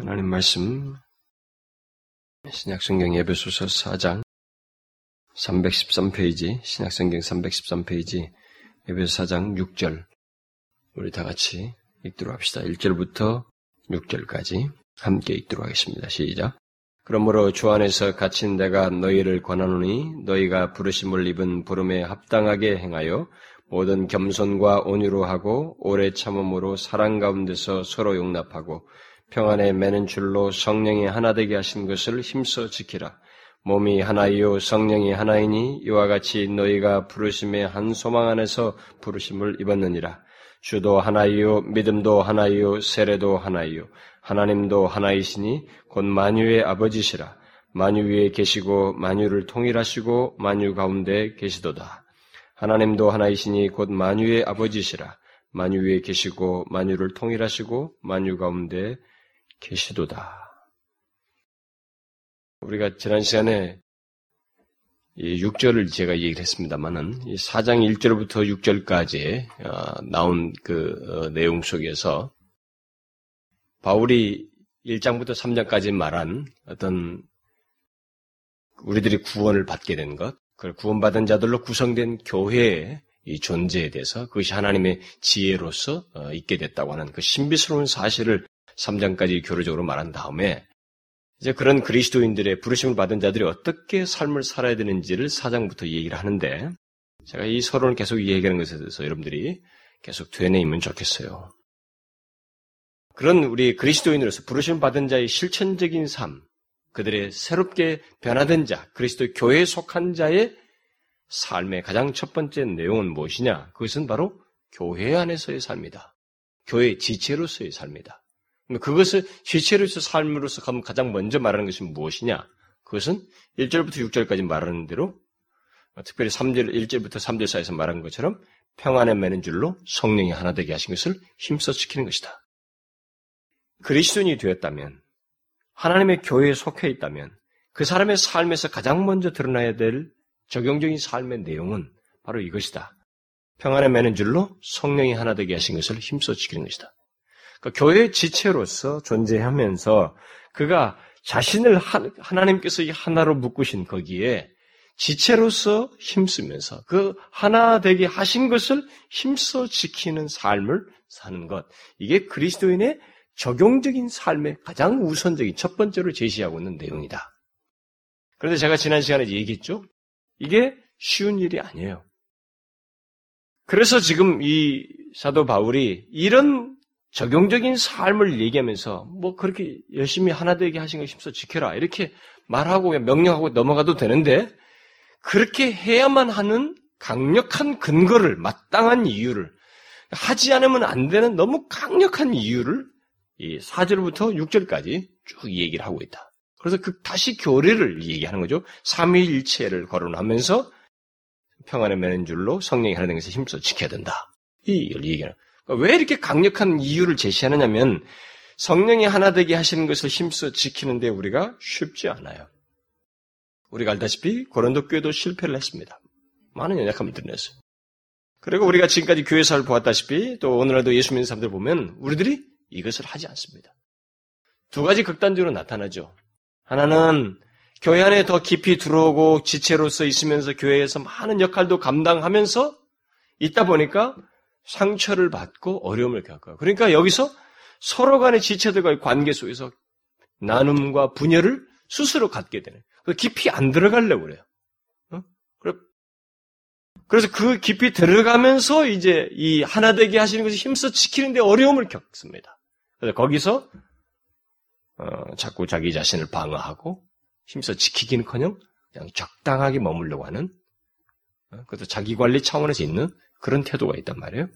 하나님 말씀 신약성경 예배소서 4장 313페이지 신약성경 313페이지 예배소 4장 6절 우리 다 같이 읽도록 합시다. 1절부터 6절까지 함께 읽도록 하겠습니다. 시작. 그러므로 주 안에서 갇힌 내가 너희를 권하노니 너희가 부르심을 입은 부름에 합당하게 행하여 모든 겸손과 온유로 하고 오래 참음으로 사랑 가운데서 서로 용납하고 평안에 매는 줄로 성령이 하나 되게 하신 것을 힘써 지키라. 몸이 하나이요 성령이 하나이니 이와 같이 너희가 부르심의 한 소망 안에서 부르심을 입었느니라. 주도 하나이요 믿음도 하나이요 세례도 하나이요 하나님도 하나이시니 곧 만유의 아버지시라. 만유 위에 계시고 만유를 통일하시고 만유 가운데 계시도다. 하나님도 하나이시니 곧 만유의 아버지시라. 만유 위에 계시고 만유를 통일하시고 만유 가운데 계시도다. 우리가 지난 시간에 이 6절을 제가 얘기를 했습니다만은 이 4장 1절부터 6절까지 어, 나온 그 어, 내용 속에서 바울이 1장부터 3장까지 말한 어떤 우리들이 구원을 받게 된 것, 그 구원받은 자들로 구성된 교회의 이 존재에 대해서 그것이 하나님의 지혜로서 어, 있게 됐다고 하는 그 신비스러운 사실을 3장까지 교류적으로 말한 다음에 이제 그런 그리스도인들의 부르심을 받은 자들이 어떻게 삶을 살아야 되는지를 4장부터 얘기를 하는데 제가 이 서론을 계속 얘기하는 것에 대해서 여러분들이 계속 되뇌이면 좋겠어요. 그런 우리 그리스도인으로서 부르심 받은 자의 실천적인 삶, 그들의 새롭게 변화된 자, 그리스도 교회에 속한 자의 삶의 가장 첫 번째 내용은 무엇이냐? 그것은 바로 교회 안에서의 삶이다. 교회 지체로서의 삶이다. 그것을 지체로서 삶으로서 가장 먼저 말하는 것이 무엇이냐? 그것은 1절부터 6절까지 말하는 대로 특별히 3절, 1절부터 3절 사이에서 말한 것처럼 평안에 매는 줄로 성령이 하나 되게 하신 것을 힘써 지키는 것이다. 그리스도인이 되었다면 하나님의 교회에 속해 있다면 그 사람의 삶에서 가장 먼저 드러나야 될 적용적인 삶의 내용은 바로 이것이다. 평안에 매는 줄로 성령이 하나 되게 하신 것을 힘써 지키는 것이다. 그러니까 교회의 지체로서 존재하면서 그가 자신을 하나님께서 하나로 묶으신 거기에 지체로서 힘쓰면서 그 하나 되게 하신 것을 힘써 지키는 삶을 사는 것. 이게 그리스도인의 적용적인 삶의 가장 우선적인 첫 번째로 제시하고 있는 내용이다. 그런데 제가 지난 시간에 얘기했죠? 이게 쉬운 일이 아니에요. 그래서 지금 이 사도 바울이 이런 적용적인 삶을 얘기하면서 뭐 그렇게 열심히 하나 되게 하신 거 힘써 지켜라 이렇게 말하고 명령하고 넘어가도 되는데 그렇게 해야만 하는 강력한 근거를 마땅한 이유를 하지 않으면 안 되는 너무 강력한 이유를 이 4절부터 6절까지 쭉 얘기를 하고 있다. 그래서 그 다시 교례를 얘기하는 거죠. 삼위일체를 거론하면서 평안에 매는 줄로 성령이 하나된 것을 힘써 지켜야 된다. 이 얘기는 왜 이렇게 강력한 이유를 제시하느냐면 성령이 하나 되게 하시는 것을 힘써 지키는데 우리가 쉽지 않아요. 우리가 알다시피 고린도 교회도 실패를 했습니다. 많은 연약함을 드러냈어요. 그리고 우리가 지금까지 교회사를 보았다시피 또 오늘날도 예수 믿는 사람들 보면 우리들이 이것을 하지 않습니다. 두 가지 극단적으로 나타나죠. 하나는 교회 안에 더 깊이 들어오고 지체로서 있으면서 교회에서 많은 역할도 감당하면서 있다 보니까 상처를 받고 어려움을 겪어요. 그러니까 여기서 서로 간의 지체들과의 관계 속에서 나눔과 분열을 스스로 갖게 되는. 그 깊이 안 들어가려고 그래요. 어? 그래서 그 깊이 들어가면서 이제 이 하나 되게 하시는 것을 힘써 지키는데 어려움을 겪습니다. 그래서 거기서 어, 자꾸 자기 자신을 방어하고 힘써 지키기는커녕 그냥 적당하게 머물려고 하는 어, 그것도 자기 관리 차원에서 있는 그런 태도가 있단 말이에요.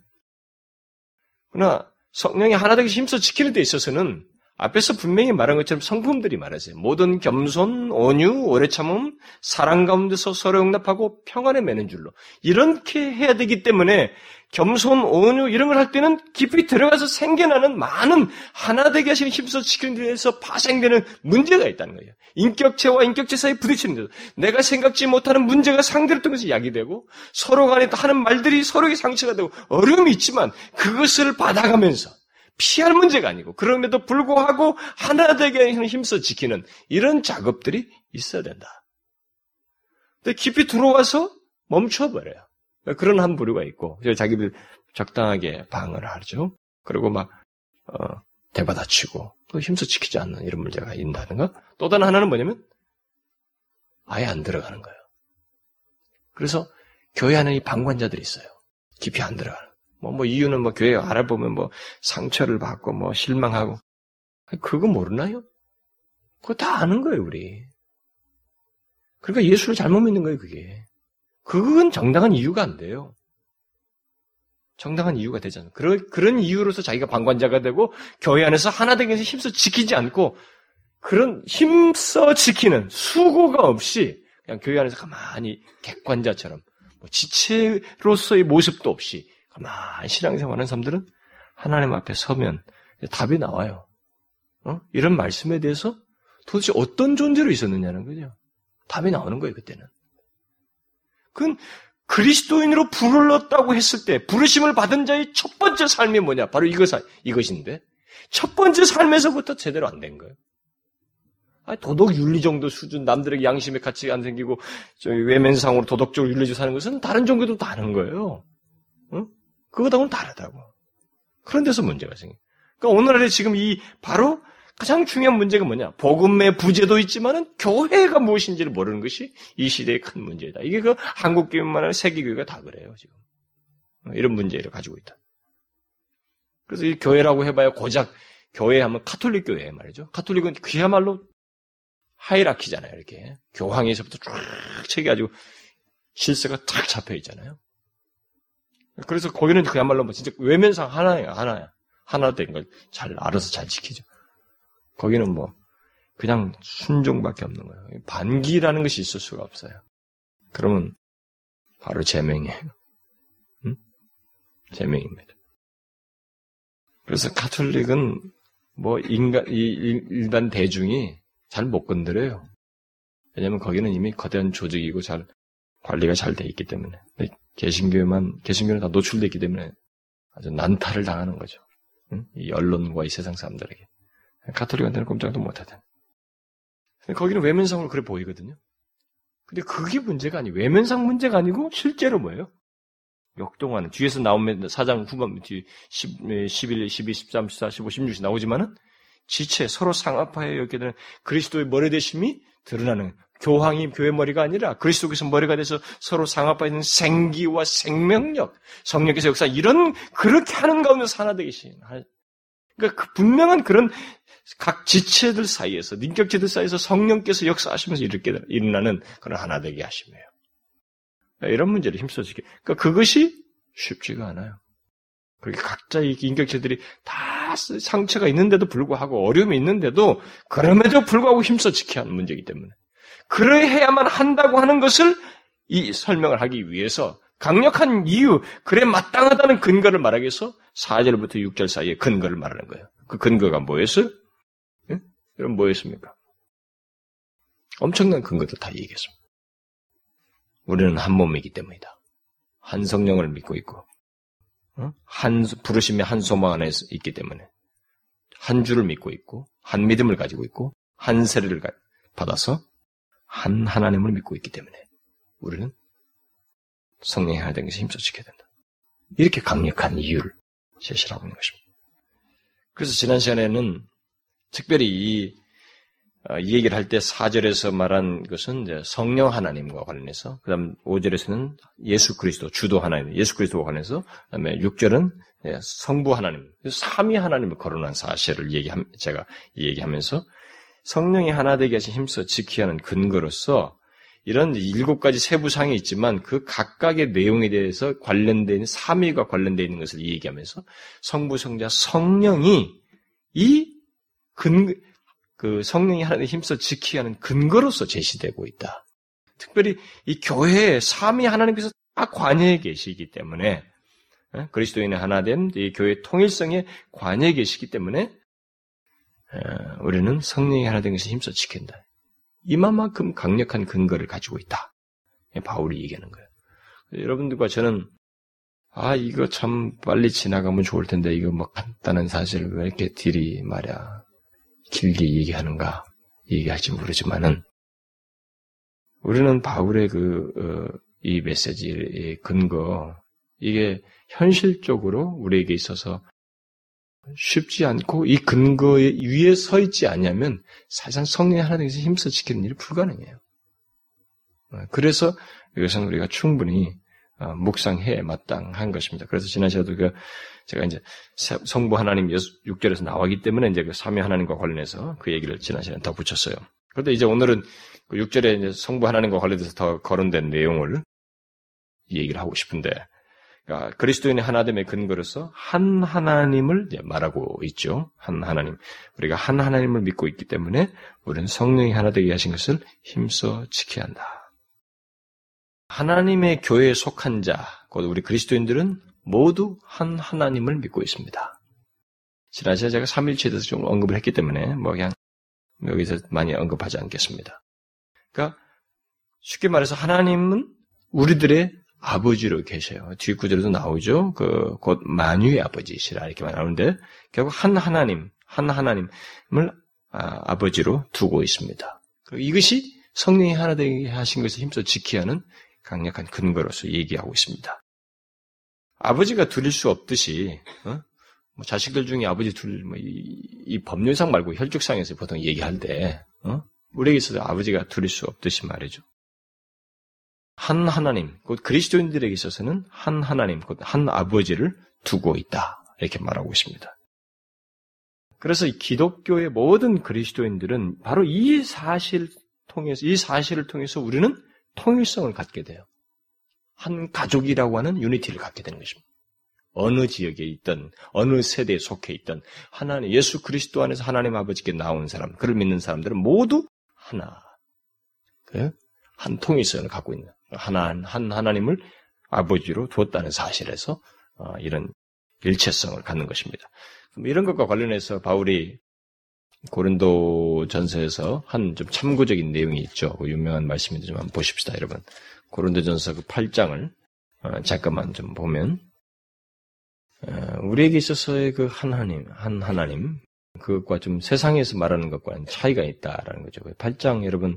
그러나 성령이 하나 되게 힘써 지키는 데 있어서는 앞에서 분명히 말한 것처럼 성품들이 말하세요. 모든 겸손, 온유, 오래 참음, 사랑 가운데서 서로 용납하고 평안에 매는 줄로. 이렇게 해야 되기 때문에 겸손, 온유 이런 걸 할 때는 깊이 들어가서 생겨나는 많은 하나 되게 하시는 힘써 지키는 데에서 파생되는 문제가 있다는 거예요. 인격체와 인격체 사이에 부딪히는 데서 내가 생각지 못하는 문제가 상대를 통해서 야기되고 서로 간에 하는 말들이 서로에게 상처가 되고 어려움이 있지만 그것을 받아가면서 피할 문제가 아니고 그럼에도 불구하고 하나 되게 힘써 지키는 이런 작업들이 있어야 된다. 근데 깊이 들어와서 멈춰버려요. 그런 한 부류가 있고 자기들 적당하게 방을 하죠. 그리고 막 어, 대받아치고 힘써 지키지 않는 이런 문제가 있다든가 또 다른 하나는 뭐냐면 아예 안 들어가는 거예요. 그래서 교회 안에 이 방관자들이 있어요. 깊이 안 들어가는. 뭐, 뭐, 이유는 뭐, 교회 알아보면 뭐, 상처를 받고, 뭐, 실망하고. 그거 모르나요? 그거 다 아는 거예요, 우리. 그러니까 예수를 잘못 믿는 거예요, 그게. 그건 정당한 이유가 안 돼요. 정당한 이유가 되잖아요. 그런, 그런 이유로서 자기가 방관자가 되고, 교회 안에서 하나 위해서 힘써 지키지 않고, 그런 힘써 지키는 수고가 없이, 그냥 교회 안에서 가만히 객관자처럼, 뭐 지체로서의 모습도 없이, 가만히 신앙생활하는 사람들은 하나님 앞에 서면 답이 나와요. 어? 이런 말씀에 대해서 도대체 어떤 존재로 있었느냐는 거죠. 답이 나오는 거예요, 그때는. 그건 그리스도인으로 부르렀다고 했을 때 부르심을 받은 자의 첫 번째 삶이 뭐냐? 바로 이것, 이것인데 첫 번째 삶에서부터 제대로 안 된 거예요. 아니, 도덕 윤리 정도 수준, 남들에게 양심의 가치가 안 생기고 외면상으로 도덕적으로 윤리적으로 사는 것은 다른 종교도 다른 거예요. 응? 그거하고는 다르다고. 그런 데서 문제가 생겨. 그러니까 오늘날에 지금 이 바로 가장 중요한 문제가 뭐냐? 복음의 부재도 있지만은 교회가 무엇인지를 모르는 것이 이 시대의 큰 문제다. 이게 그 한국 교회만 아니라 세계 교회가 다 그래요 지금. 이런 문제를 가지고 있다. 그래서 이 교회라고 해봐야 고작 교회 하면 카톨릭 교회 말이죠. 카톨릭은 그야말로 하이라키잖아요. 이렇게 교황에서부터 쫙 책이 가지고 실세가 탁 잡혀 있잖아요. 그래서 거기는 그야말로 뭐 진짜 외면상 하나야 하나야 하나 된 걸 잘 알아서 잘 지키죠. 거기는 뭐 그냥 순종밖에 없는 거예요. 반기라는 것이 있을 수가 없어요. 그러면 바로 제명이에요. 응? 제명입니다. 그래서 카톨릭은 뭐 인간 이 일반 대중이 잘 못 건드려요. 왜냐하면 거기는 이미 거대한 조직이고 잘 관리가 잘 돼 있기 때문에 개신교만 개신교는 다 노출돼 있기 때문에 아주 난타를 당하는 거죠. 응? 이 언론과 이 세상 사람들에게. 가톨릭한테는 꼼짝도 못하든. 거기는 외면상으로 그래 보이거든요. 근데 그게 문제가 아니, 외면상 문제가 아니고 실제로 뭐예요? 역동하는, 뒤에서 나오면 사장 후반, 뒤 10, 11, 12, 13, 14, 15, 16이 나오지만은 지체, 서로 상합하여 여기게 되는 그리스도의 머리 대심이 드러나는 교황이 교회 머리가 아니라 그리스도께서 머리가 돼서 서로 상합하여 있는 생기와 생명력, 성령께서 역사 이런 그렇게 하는 가운데서 하나 되신 그러니까 그 분명한 그런 각 지체들 사이에서, 인격체들 사이에서 성령께서 역사하시면서 이렇게 일어나는 그런 하나 되게 하심이에요. 이런 문제를 힘써지게. 그러니까 그것이 쉽지가 않아요. 그렇게 각자의 인격체들이 다 상처가 있는데도 불구하고 어려움이 있는데도 그럼에도 불구하고 힘써 지켜야 하는 문제이기 때문에 그래야만 한다고 하는 것을 이 설명을 하기 위해서 강력한 이유, 그래 마땅하다는 근거를 말하기 위해서 4절부터 6절 사이에 근거를 말하는 거예요. 그 근거가 뭐였어요? 여러분 뭐였습니까? 엄청난 근거들 다 얘기했습니다. 우리는 한 몸이기 때문이다. 한 성령을 믿고 있고, 한 부르심의 한 소망 안에 있기 때문에 한 주를 믿고 있고, 한 믿음을 가지고 있고, 한 세례를 받아서 한 하나님을 믿고 있기 때문에 우리는 성령의 하나 되는 것에 힘써 지켜야 된다. 이렇게 강력한 이유를 제시하고 있는 것입니다. 그래서 지난 시간에는 특별히 이, 어, 이 얘기를 할 때 4절에서 말한 것은 성령 하나님과 관련해서, 그 다음 5절에서는 예수 그리스도, 주도 하나님, 예수 그리스도와 관련해서, 그 다음에 6절은 성부 하나님, 삼위 하나님을 거론한 사실을 얘기함, 제가 얘기하면서 성령이 하나 되게 하신 힘써 지켜야 하는 근거로서 이런 일곱 가지 세부상이 있지만 그 각각의 내용에 대해서 있는 삼위가 관련되어 있는 것을 얘기하면서 성부, 성자, 성령이 이 근, 그 성령이 하나님 힘써 지키게 하는 근거로서 제시되고 있다. 특별히 이 교회에 삼위 하나님께서 다 관여해 계시기 때문에 예, 그리스도인의 하나된 이 교회 통일성에 관여해 계시기 때문에 예, 우리는 성령이 하나 된 것을 힘써 지킨다. 이만큼 강력한 근거를 가지고 있다. 바울이 얘기하는 거예요. 여러분들과 저는 아, 이거 참 빨리 지나가면 좋을 텐데, 이거 뭐 간단한 사실을 왜 이렇게 딜이 말이야, 길게 얘기하는가, 얘기할지 모르지만은, 우리는 바울의 그, 어, 이 메시지의 근거, 이게 현실적으로 우리에게 있어서 쉽지 않고 이 근거에 위에 서 있지 않냐면 사실상 성령의 하나님께서 힘써 지키는 일이 불가능해요. 어, 그래서 이것은 우리가 충분히 어, 묵상해 마땅한 것입니다. 그래서 지난 시간에도 그 제가 이제 성부 하나님 6절에서 나왔기 때문에 이제 그 삼위 하나님과 관련해서 그 얘기를 지난 시간에 더 붙였어요. 그런데 이제 오늘은 그 6절에 이제 성부 하나님과 관련해서 더 거론된 내용을 얘기를 하고 싶은데 그러니까 그리스도인의 하나됨의 근거로서 한 하나님을 말하고 있죠. 한 하나님. 우리가 한 하나님을 믿고 있기 때문에 우리는 성령이 하나 되게 하신 것을 힘써 지켜야 한다. 하나님의 교회에 속한 자, 곧 우리 그리스도인들은 모두 한 하나님을 믿고 있습니다. 지난 시간에 제가 3일체에 대해서 좀 언급을 했기 때문에 뭐 그냥 여기서 많이 언급하지 않겠습니다. 그러니까 쉽게 말해서 하나님은 우리들의 아버지로 계셔요. 뒷구절에도 나오죠. 그, 곧 만유의 아버지시라 이렇게 말하는데, 결국 한 하나님, 한 하나님을 아, 버지로 두고 있습니다. 이것이 성령이 하나 되게 하신 것을 힘써 지켜야 하는 강력한 근거로서 얘기하고 있습니다. 아버지가 둘일 수 없듯이, 어? 뭐 자식들 중에 아버지 둘, 뭐 법률상 말고 혈족상에서 보통 얘기할 때, 어? 우리에게 있어서 아버지가 둘일 수 없듯이 말이죠. 한 하나님, 곧 그리스도인들에게 있어서는 한 하나님, 곧 한 아버지를 두고 있다. 이렇게 말하고 있습니다. 그래서 기독교의 모든 그리스도인들은 바로 이 사실 통해서, 이 사실을 통해서 우리는 통일성을 갖게 돼요. 한 가족이라고 하는 유니티를 갖게 되는 것입니다. 어느 지역에 있던, 어느 세대에 속해 있던, 하나님, 예수 그리스도 안에서 하나님 아버지께 나온 사람, 그를 믿는 사람들은 모두 하나. 그 한 통일성을 갖고 있는. 하나, 한 하나님을 아버지로 두었다는 사실에서 어, 이런 일체성을 갖는 것입니다. 이런 것과 관련해서 바울이 고린도 전서에서 한 좀 참고적인 내용이 있죠. 그 유명한 말씀인데 좀 한번 보십시다, 여러분. 고린도 전서 그 8장을 어, 잠깐만 좀 보면 어, 우리에게 있어서의 그 하나님, 한 하나님 그것과 좀 세상에서 말하는 것과는 차이가 있다라는 거죠. 8장 그 여러분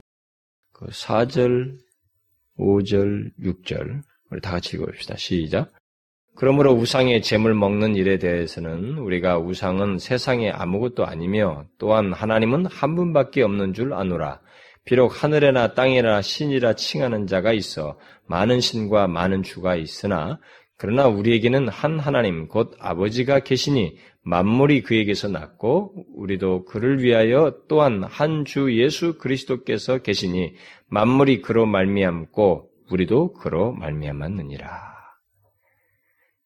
그 4절 5절, 6절. 우리 다 같이 읽어봅시다. 시작. 그러므로 우상의 재물 먹는 일에 대해서는 우리가 우상은 세상에 아무것도 아니며 또한 하나님은 한 분밖에 없는 줄 아노라. 비록 하늘에나 땅에나 신이라 칭하는 자가 있어 많은 신과 많은 주가 있으나 그러나 우리에게는 한 하나님 곧 아버지가 계시니 만물이 그에게서 났고 우리도 그를 위하여 또한 한 주 예수 그리스도께서 계시니 만물이 그로 말미암고 우리도 그로 말미암았느니라.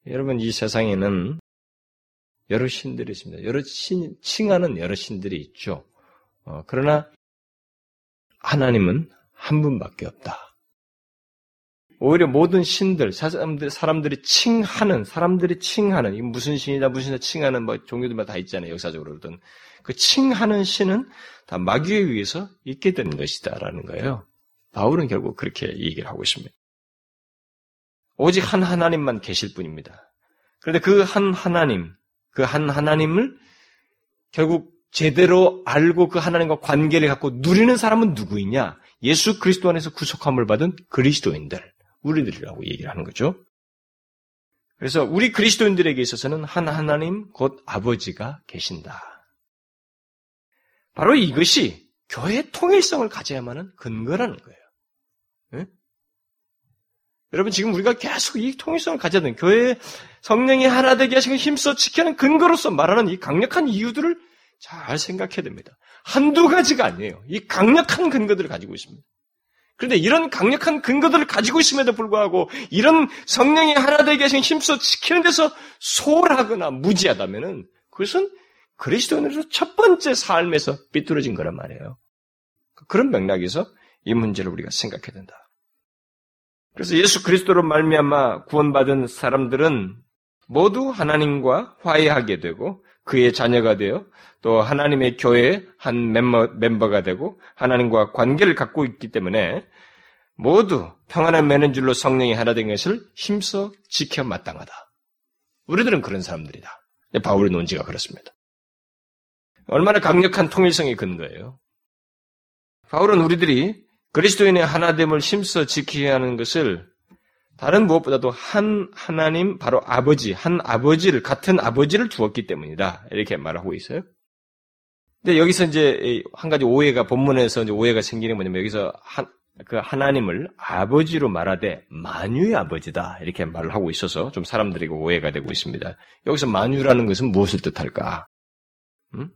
여러분 이 세상에는 여러 신들이 있습니다. 여러 신 칭하는 여러 신들이 있죠. 어, 그러나 하나님은 한 분밖에 없다. 오히려 모든 신들, 사람들, 사람들이 칭하는, 사람들이 칭하는, 이 무슨 신이다, 무슨 신이다 칭하는 뭐 종교들마다 다 있잖아요, 역사적으로. 어떤 그 칭하는 신은 다 마귀에 의해서 있게 된 것이다라는 거예요. 바울은 결국 그렇게 얘기를 하고 있습니다. 오직 한 하나님만 계실 뿐입니다. 그런데 그 한 하나님, 그 한 하나님을 결국 제대로 알고 그 하나님과 관계를 갖고 누리는 사람은 누구이냐? 예수 그리스도 안에서 구속함을 받은 그리스도인들. 우리들이라고 얘기를 하는 거죠. 그래서 우리 그리스도인들에게 있어서는 한 하나님 곧 아버지가 계신다. 바로 이것이 교회의 통일성을 가져야만 하는 근거라는 거예요. 네? 여러분 지금 우리가 계속 이 통일성을 가져야 되는 교회의 성령이 하나 되게 하시고 힘써 지키는 근거로서 말하는 이 강력한 이유들을 잘 생각해야 됩니다. 한두 가지가 아니에요. 이 강력한 근거들을 가지고 있습니다. 그런데 이런 강력한 근거들을 가지고 있음에도 불구하고 이런 성령이 하나 되게 하신 힘써 지키는 데서 소홀하거나 무지하다면은 그것은 그리스도인으로서 첫 번째 삶에서 삐뚤어진 거란 말이에요. 그런 맥락에서 이 문제를 우리가 생각해야 된다. 그래서 예수 그리스도로 말미암아 구원받은 사람들은 모두 하나님과 화해하게 되고 그의 자녀가 되어 또 하나님의 교회의 한 멤버, 멤버가 되고 하나님과 관계를 갖고 있기 때문에 모두 평안을 매는 줄로 성령이 하나 된 것을 힘써 지켜 마땅하다. 우리들은 그런 사람들이다. 바울의 논지가 그렇습니다. 얼마나 강력한 통일성의 근거예요. 바울은 우리들이 그리스도인의 하나됨을 힘써 지켜야 하는 것을 다른 무엇보다도 한 하나님, 바로 아버지, 한 아버지를, 같은 아버지를 두었기 때문이다. 이렇게 말하고 있어요. 근데 여기서 이제 한 가지 오해가, 본문에서 이제 오해가 생기는 뭐냐면 여기서 한, 그 하나님을 아버지로 말하되 만유의 아버지다. 이렇게 말을 하고 있어서 좀 사람들에게 오해가 되고 있습니다. 여기서 만유라는 것은 무엇을 뜻할까? 음?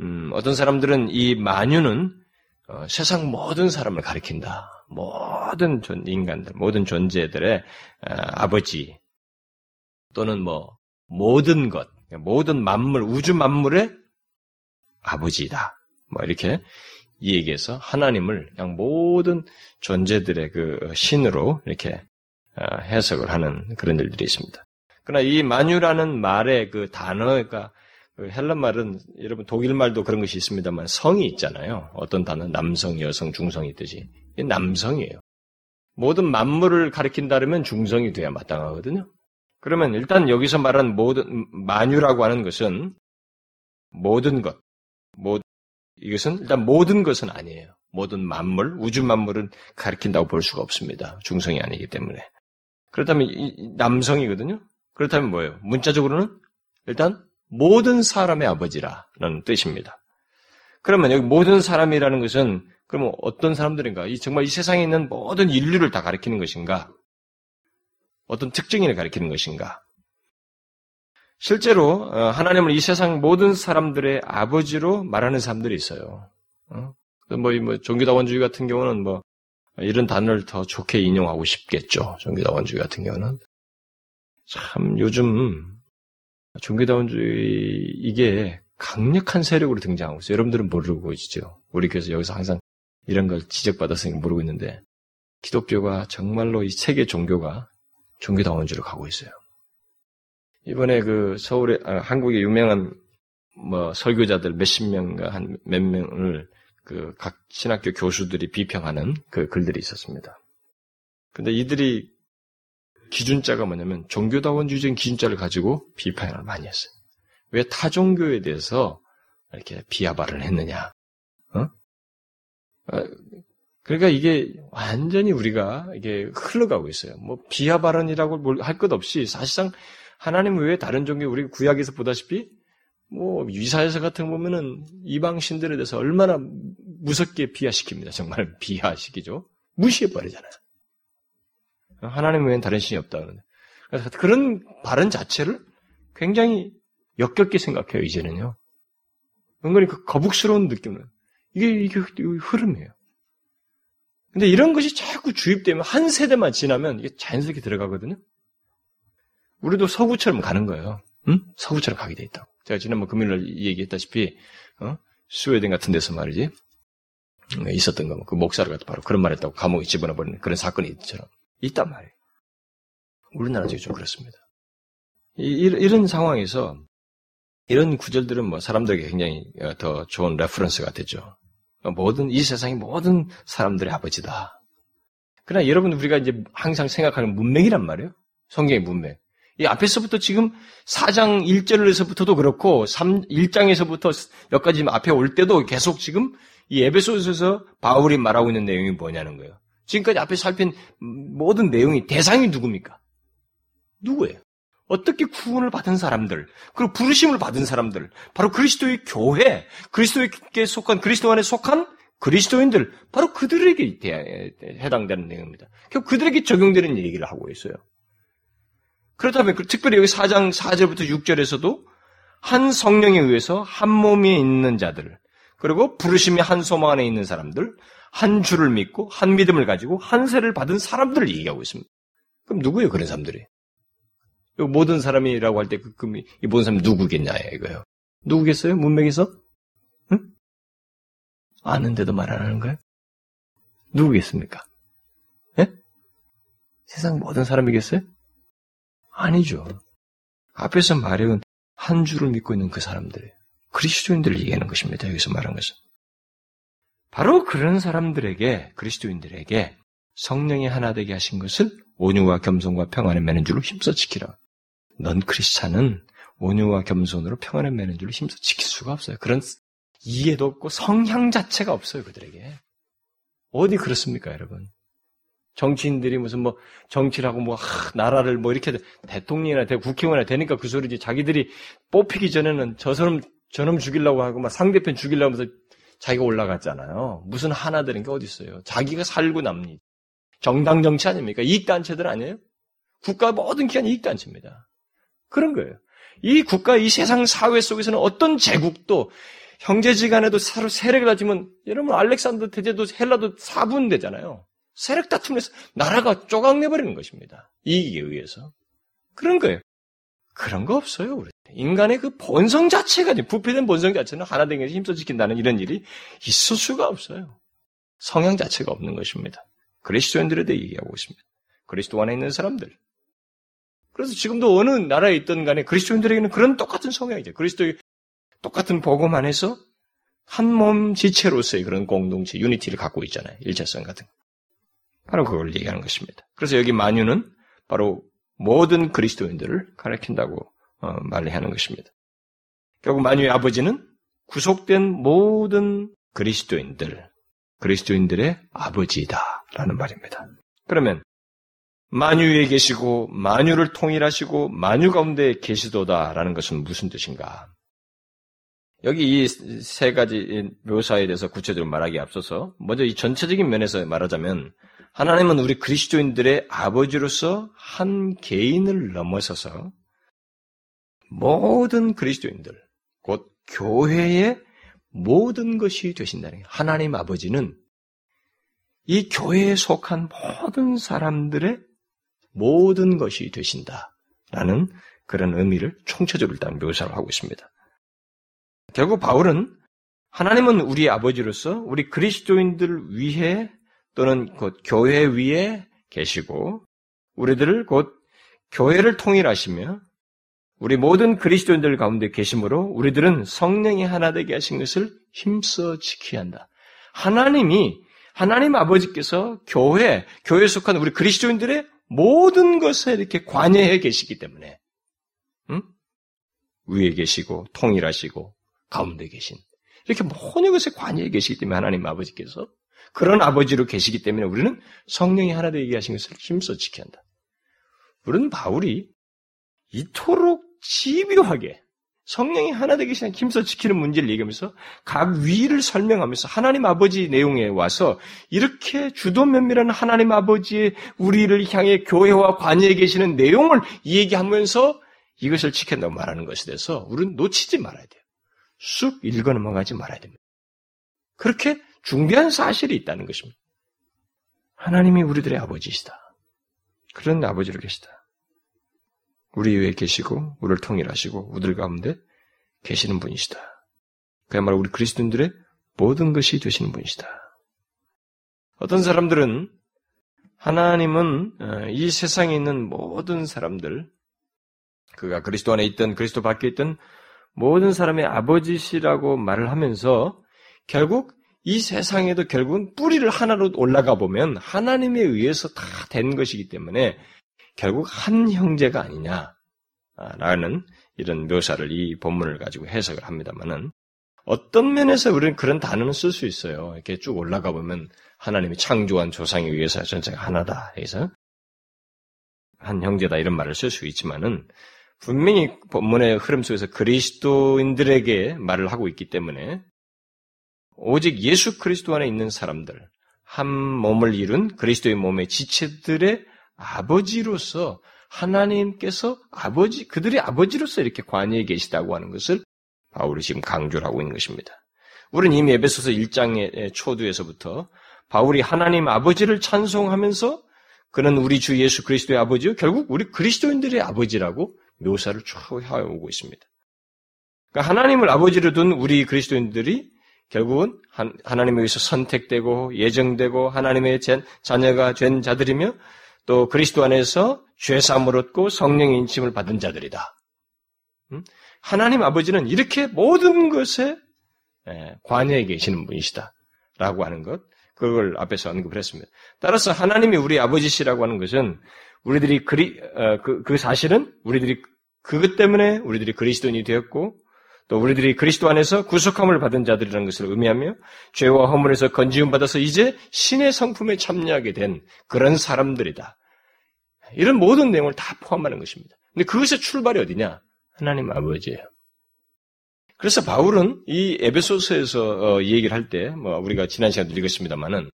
음, 어떤 사람들은 이 만유는 어, 세상 모든 사람을 가리킨다. 모든 인간들, 모든 존재들의 어, 아버지 또는 뭐 모든 것, 모든 만물, 우주 만물의 아버지다. 뭐 이렇게 이 얘기해서 하나님을 그냥 모든 존재들의 그 신으로 이렇게 어, 해석을 하는 그런 일들이 있습니다. 그러나 이 만유라는 말의 그 단어가 그 헬란 말은 여러분 독일 말도 그런 것이 있습니다만 성이 있잖아요. 어떤 단어 남성, 여성, 중성이 있듯이 남성이에요. 모든 만물을 가리킨다면 중성이 돼야 마땅하거든요. 그러면 일단 여기서 말하는 모든 만유라고 하는 것은 모든 것, 모, 이것은 일단 모든 것은 아니에요. 모든 만물, 우주 만물은 가리킨다고 볼 수가 없습니다. 중성이 아니기 때문에. 그렇다면 남성이거든요. 그렇다면 뭐예요? 문자적으로는 일단 모든 사람의 아버지라는 뜻입니다. 그러면 여기 모든 사람이라는 것은 그러면 어떤 사람들인가? 이 정말 이 세상에 있는 모든 인류를 다 가리키는 것인가? 어떤 특징을 가리키는 것인가? 실제로 어, 하나님을 이 세상 모든 사람들의 아버지로 말하는 사람들이 있어요. 어? 뭐, 뭐 종교다원주의 같은 경우는 뭐 이런 단어를 더 좋게 인용하고 싶겠죠. 종교다원주의 같은 경우는 참 요즘 종교다원주의 이게 강력한 세력으로 등장하고 있어요. 여러분들은 모르고 계시죠. 우리 교회에서 여기서 항상 이런 걸 지적받아서 모르고 있는데 기독교가 정말로 이 세계 종교가 종교다원주로 가고 있어요. 이번에 그 서울에 아, 한국의 유명한 뭐 설교자들 몇십 명과 한 몇 명을 그 각 신학교 교수들이 비평하는 그 글들이 있었습니다. 근데 이들이 기준자가 뭐냐면 종교다원주의적인 기준자를 가지고 비판을 많이 했어요. 왜 타종교에 대해서 이렇게 비하발을 했느냐? 어? 어? 그러니까 이게 완전히 우리가 이게 흘러가고 있어요. 뭐 비하 발언이라고 할 것 없이 사실상 하나님 외에 다른 종교 우리 구약에서 보다시피 뭐 이사야서 같은 거 보면은 이방 신들에 대해서 얼마나 무섭게 비하시킵니다. 정말 비하시키죠. 무시해 버리잖아요. 하나님 외엔 다른 신이 없다. 그래서 그런 발언 자체를 굉장히 역겹게 생각해요, 이제는요. 은근히 그 거북스러운 느낌은. 이게, 이게 흐름이에요. 근데 이런 것이 자꾸 주입되면 한 세대만 지나면 이게 자연스럽게 들어가거든요. 우리도 서구처럼 가는 거예요. 응? 서구처럼 가게 돼 있다고. 제가 지난번 금요일날 얘기했다시피, 어? 스웨덴 같은 데서 말이지. 있었던 거, 그 목사를 갖다 바로 그런 말 했다고 감옥에 집어넣어버리는 그런 사건이 있처럼. 있단 말이에요. 우리나라 지금 좀 그렇습니다. 이, 이런 상황에서 이런 구절들은 뭐 사람들에게 굉장히 어, 더 좋은 reference가 되죠. 모든 이 세상의 모든 사람들의 아버지다. 그러나 여러분 우리가 이제 항상 생각하는 문맥이란 말이에요. 성경의 문맥. 이 앞에서부터 지금 4장 1절에서부터도 그렇고 3, 1장에서부터 여기까지 앞에 올 때도 계속 지금 이 에베소서에서 바울이 말하고 있는 내용이 뭐냐는 거예요. 지금까지 앞에 살핀 모든 내용이 대상이 누굽니까? 누구예요? 어떻게 구원을 받은 사람들, 그리고 부르심을 받은 사람들, 바로 그리스도의 교회, 그리스도에게 속한, 그리스도 안에 속한 그리스도인들, 바로 그들에게 해당되는 내용입니다. 결국 그들에게 적용되는 얘기를 하고 있어요. 그렇다면 그 특별히 여기 4장 4절부터 6절에서도 한 성령에 의해서 한 몸에 있는 자들, 그리고 부르심이 한 소망 안에 있는 사람들, 한 주를 믿고 한 믿음을 가지고 한 세를 받은 사람들을 얘기하고 있습니다. 그럼 누구예요, 그런 사람들이? 모든 사람이라고 할 때, 그, 그, 이 모든 사람이 누구겠냐, 이거예요. 누구겠어요? 문맥에서? 응? 아는데도 말 안 하는 거예요? 누구겠습니까? 예? 세상 모든 사람이겠어요? 아니죠. 앞에서 말해온 한 주를 믿고 있는 그 사람들, 그리스도인들을 얘기하는 것입니다. 여기서 말한 것은. 바로 그런 사람들에게, 그리스도인들에게 성령이 하나 되게 하신 것을 온유와 겸손과 평안에 매는 줄로 힘써 지키라. 넌 크리스찬은 온유와 겸손으로 평안에 매는 줄로 힘써 지킬 수가 없어요. 그런 이해도 없고 성향 자체가 없어요, 그들에게. 어디 그렇습니까, 여러분? 정치인들이 무슨 뭐 정치를 하고 뭐 하, 나라를 뭐 이렇게 대통령이나 대 국회의원이나 되니까 그 소리지 자기들이 뽑히기 전에는 저 사람 저놈 죽이려고 하고 막 상대편 죽이려고 하면서 자기가 올라갔잖아요. 무슨 하나 되는 게 어디 있어요? 자기가 살고 남니. 정당 정치 아닙니까? 이익단체들 아니에요? 국가 모든 기관이 이익단체입니다. 그런 거예요. 이 국가, 이 세상 사회 속에서는 어떤 제국도 형제지간에도 서로 세력을 가지면 여러분 알렉산더 대제도 헬라도 사분되잖아요. 세력 다툼에서 나라가 쪼각내버리는 것입니다. 이익에 의해서. 그런 거예요. 그런 거 없어요, 우리. 인간의 그 본성 자체가, 부패된 본성 자체는 하나 되는 힘써 지킨다는 이런 일이 있을 수가 없어요. 성향 자체가 없는 것입니다. 그리스도인들에 대해 얘기하고 있습니다. 그리스도 안에 있는 사람들. 그래서 지금도 어느 나라에 있던 간에 그리스도인들에게는 그런 똑같은 성향이죠. 그리스도의 똑같은 복음 안에서 한 몸 지체로서의 그런 공동체, 유니티를 갖고 있잖아요. 일체성 같은 바로 그걸 얘기하는 것입니다. 그래서 여기 만유는 바로 모든 그리스도인들을 가리킨다고 어, 말을 하는 것입니다. 결국 만유의 아버지는 구속된 모든 그리스도인들, 그리스도인들의 아버지다라는 말입니다. 그러면 만유에 계시고 만유를 통일하시고 만유 가운데 계시도다라는 것은 무슨 뜻인가? 여기 이 세 가지 묘사에 대해서 구체적으로 말하기에 앞서서 먼저 이 전체적인 면에서 말하자면 하나님은 우리 그리스도인들의 아버지로서 한 개인을 넘어서서 모든 그리스도인들, 곧 교회의 모든 것이 되신다는 거예요. 하나님 아버지는 이 교회에 속한 모든 사람들의 모든 것이 되신다라는 그런 의미를 총체적으로 일단 묘사를 하고 있습니다. 결국 바울은 하나님은 우리 아버지로서 우리 그리스도인들 위해 또는 곧 교회 위에 계시고 우리들을 곧 교회를 통일하시며 우리 모든 그리스도인들 가운데 계심으로 우리들은 성령이 하나 되게 하신 것을 힘써 지켜야 한다. 하나님이 하나님 아버지께서 교회, 교회에 속한 우리 그리스도인들의 모든 것에 이렇게 관여해 계시기 때문에 응? 위에 계시고 통일하시고 가운데 계신 이렇게 모든 것에 관여해 계시기 때문에 하나님 아버지께서 그런 아버지로 계시기 때문에 우리는 성령이 하나 되게 하신 것을 힘써 지켜야 한다. 우리는 바울이 이토록 집요하게 성령이 하나 되기 시작 힘써 지키는 문제를 얘기하면서 각 위를 설명하면서 하나님 아버지 내용에 와서 이렇게 주도 면밀한 하나님 아버지의 우리를 향해 교회와 관여해 계시는 내용을 얘기하면서 이것을 지킨다고 말하는 것에 대해서 우리는 놓치지 말아야 돼요. 쑥 읽어 넘어가지 말아야 됩니다. 그렇게 중대한 사실이 있다는 것입니다. 하나님이 우리들의 아버지시다. 그런 아버지로 계시다. 우리 위에 계시고 우리를 통일하시고 우리들 가운데 계시는 분이시다. 그야말로 우리 그리스도인들의 모든 것이 되시는 분이시다. 어떤 사람들은 하나님은 어, 이 세상에 있는 모든 사람들, 그가 그리스도 안에 있던 그리스도 밖에 있던 모든 사람의 아버지시라고 말을 하면서 결국 이 세상에도 결국은 뿌리를 하나로 올라가 보면 하나님에 의해서 다 된 것이기 때문에 결국 한 형제가 아니냐라는 이런 묘사를 이 본문을 가지고 해석을 합니다만은 어떤 면에서 우리는 그런 단어는 쓸 수 있어요. 이렇게 쭉 올라가 보면 하나님이 창조한 조상에 의해서 전체가 하나다 해서 한 형제다 이런 말을 쓸 수 있지만은 분명히 본문의 흐름 속에서 그리스도인들에게 말을 하고 있기 때문에 오직 예수 그리스도 안에 있는 사람들, 한 몸을 이룬 그리스도의 몸의 지체들의 아버지로서 하나님께서 아버지, 그들의 아버지로서 이렇게 관여해 계시다고 하는 것을 바울이 지금 강조를 하고 있는 것입니다. 우리는 이미 에베소서 1장의 초두에서부터 바울이 하나님 아버지를 찬송하면서 그는 우리 주 예수 그리스도의 아버지요. 결국 우리 그리스도인들의 아버지라고 묘사를 쭉 해오고 있습니다. 그러니까 하나님을 아버지로 둔 우리 그리스도인들이 결국은 하나님에 의해서 선택되고 예정되고 하나님의 자녀가 된 자들이며 또 그리스도 안에서 죄사함을 얻고 성령의 인침을 받은 자들이다. 음? 하나님 아버지는 이렇게 모든 것에 관여해 계시는 분이시다. 라고 하는 것. 그걸 앞에서 언급을 했습니다. 따라서 하나님이 우리 아버지시라고 하는 것은 우리들이 그리, 어, 그, 그 사실은 우리들이 그것 때문에 우리들이 그리스도인이 되었고 또 우리들이 그리스도 안에서 구속함을 받은 자들이라는 것을 의미하며 죄와 허물에서 건지움 받아서 이제 신의 성품에 참여하게 된 그런 사람들이다. 이런 모든 내용을 다 포함하는 것입니다. 근데 그것의 출발이 어디냐? 하나님 아버지예요. 그래서 바울은 이 에베소서에서 어, 이 얘기를 할 때, 뭐 우리가 지난 시간에 읽었습니다만은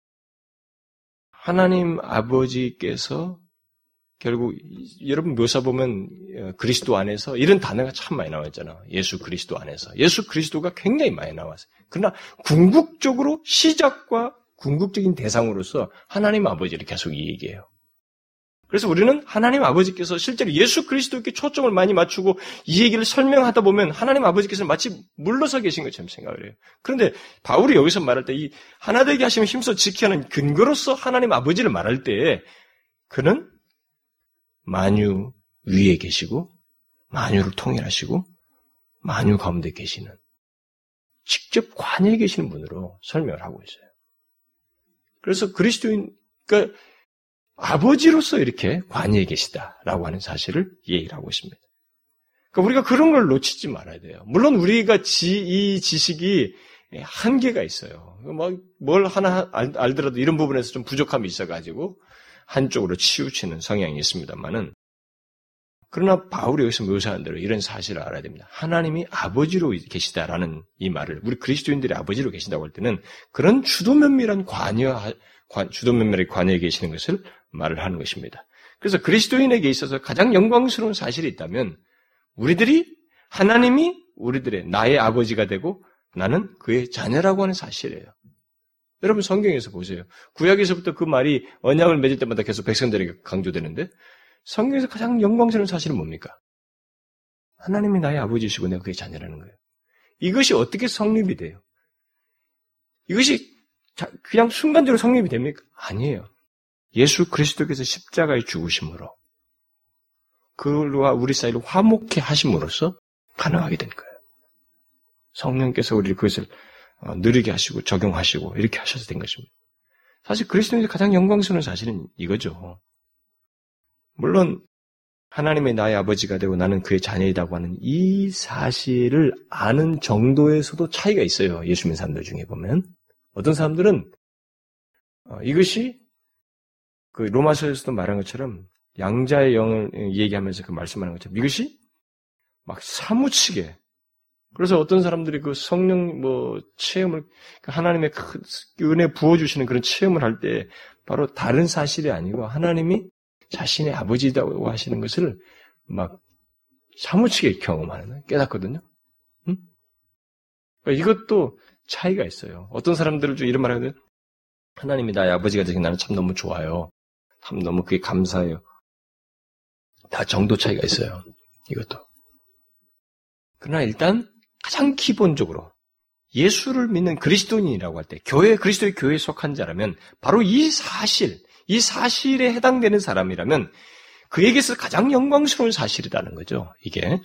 하나님 아버지께서 결국 여러분 묘사 보면 어, 그리스도 안에서 이런 단어가 참 많이 나와 있잖아. 예수 그리스도 안에서. 예수 그리스도가 굉장히 많이 나왔어요. 그러나 궁극적으로 시작과 궁극적인 대상으로서 하나님 아버지를 계속 얘기해요. 그래서 우리는 하나님 아버지께서 실제로 예수 그리스도께 초점을 많이 맞추고 이 얘기를 설명하다 보면 하나님 아버지께서는 마치 물러서 계신 것처럼 생각을 해요. 그런데 바울이 여기서 말할 때 이 하나 되게 하시면 힘써 하는 근거로서 하나님 아버지를 말할 때 그는 만유 위에 계시고 만유를 통일하시고 만유 가운데 계시는 직접 관여에 계시는 분으로 설명을 하고 있어요. 그래서 그리스도인 그러니까 아버지로서 이렇게 관여에 계시다라고 하는 사실을 얘기를 하고 있습니다. 그러니까 우리가 그런 걸 놓치지 말아야 돼요. 물론 우리가 지, 이 지식이 한계가 있어요. 뭐, 뭘 하나 알, 알더라도 이런 부분에서 좀 부족함이 있어가지고 한쪽으로 치우치는 성향이 있습니다만은 그러나 바울이 여기서 묘사한 대로 이런 사실을 알아야 됩니다. 하나님이 아버지로 계시다라는 이 말을 우리 그리스도인들이 아버지로 계신다고 할 때는 그런 주도 면밀한 관여 주도 면밀한 관여에 계시는 것을 말을 하는 것입니다. 그래서 그리스도인에게 있어서 가장 영광스러운 사실이 있다면 우리들이 하나님이 우리들의 나의 아버지가 되고 나는 그의 자녀라고 하는 사실이에요. 여러분 성경에서 보세요. 구약에서부터 그 말이 언약을 맺을 때마다 계속 백성들에게 강조되는데 성경에서 가장 영광스러운 사실은 뭡니까? 하나님이 나의 아버지시고 내가 그의 자녀라는 거예요. 이것이 어떻게 성립이 돼요? 이것이 그냥 순간적으로 성립이 됩니까? 아니에요. 예수 그리스도께서 십자가의 죽으심으로 그와 우리 사이를 화목해 하심으로써 가능하게 된 거예요. 성령께서 우리 그것을 어, 느리게 하시고 적용하시고 이렇게 하셔서 된 것입니다. 사실 그리스도인의 가장 영광스러운 사실은 이거죠. 물론 하나님의 나의 아버지가 되고 나는 그의 자녀이라고 하는 이 사실을 아는 정도에서도 차이가 있어요. 예수 믿는 사람들 중에 보면 어떤 사람들은 어, 이것이 그 로마서에서도 말한 것처럼 양자의 영을 얘기하면서 그 말씀하는 것처럼 이것이 막 사무치게 그래서 어떤 사람들이 그 성령 뭐 체험을 그 하나님의 그 은혜 부어 주시는 그런 체험을 할 때 바로 다른 사실이 아니고 하나님이 자신의 아버지라고 하시는 것을 막 사무치게 경험하는 깨닫거든요. 응? 이것도 차이가 있어요. 어떤 사람들을 좀 이런 말하거든. 하나님이 나의 아버지가 되신 나는 참 너무 좋아요. 참 너무 그게 감사해요. 다 정도 차이가 있어요. 이것도. 그러나 일단 가장 기본적으로 예수를 믿는 그리스도인이라고 할 때, 교회, 그리스도의 교회에 속한 자라면 바로 이 사실, 이 사실에 해당되는 사람이라면 그에게서 가장 영광스러운 사실이라는 거죠, 이게.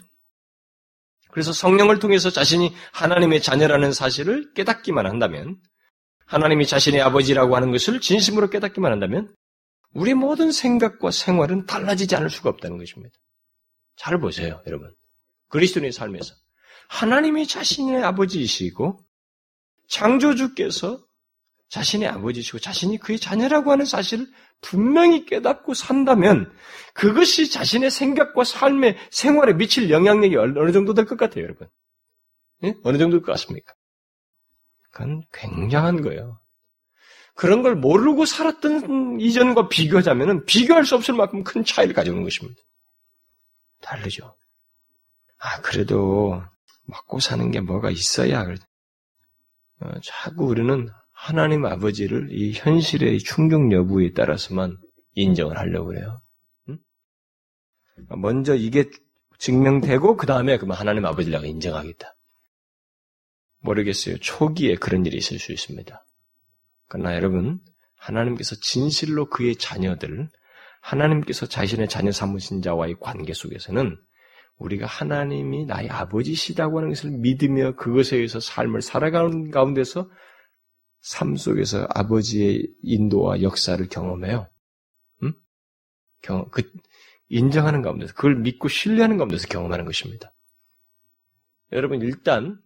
그래서 성령을 통해서 자신이 하나님의 자녀라는 사실을 깨닫기만 한다면, 하나님이 자신의 아버지라고 하는 것을 진심으로 깨닫기만 한다면, 우리 모든 생각과 생활은 달라지지 않을 수가 없다는 것입니다. 잘 보세요, 여러분. 그리스도인의 삶에서. 하나님이 자신의 아버지이시고, 창조주께서 자신의 아버지시고 자신이 그의 자녀라고 하는 사실을 분명히 깨닫고 산다면 그것이 자신의 생각과 삶의 생활에 미칠 영향력이 어느 정도 될 것 같아요, 여러분. 예? 어느 정도일 것 같습니까? 그건 굉장한 거예요. 그런 걸 모르고 살았던 이전과 비교하자면 비교할 수 없을 만큼 큰 차이를 가져오는 것입니다. 다르죠. 아, 그래도 먹고 사는 게 뭐가 있어야. 어, 자꾸 우리는 하나님 아버지를 이 현실의 충격 여부에 따라서만 인정을 하려고 그래요. 응? 먼저 이게 증명되고 그 다음에 그러면 하나님 아버지를 내가 인정하겠다. 모르겠어요. 초기에 그런 일이 있을 수 있습니다. 그러나 여러분, 하나님께서 진실로 그의 자녀들, 하나님께서 자신의 자녀 삼으신 자와의 관계 속에서는 우리가 하나님이 나의 아버지시다고 하는 것을 믿으며 그것에 의해서 삶을 살아가는 가운데서 삶 속에서 아버지의 인도와 역사를 경험해요. 음? 경험, 그, 인정하는 가운데서, 그걸 믿고 신뢰하는 가운데서 경험하는 것입니다. 여러분, 일단,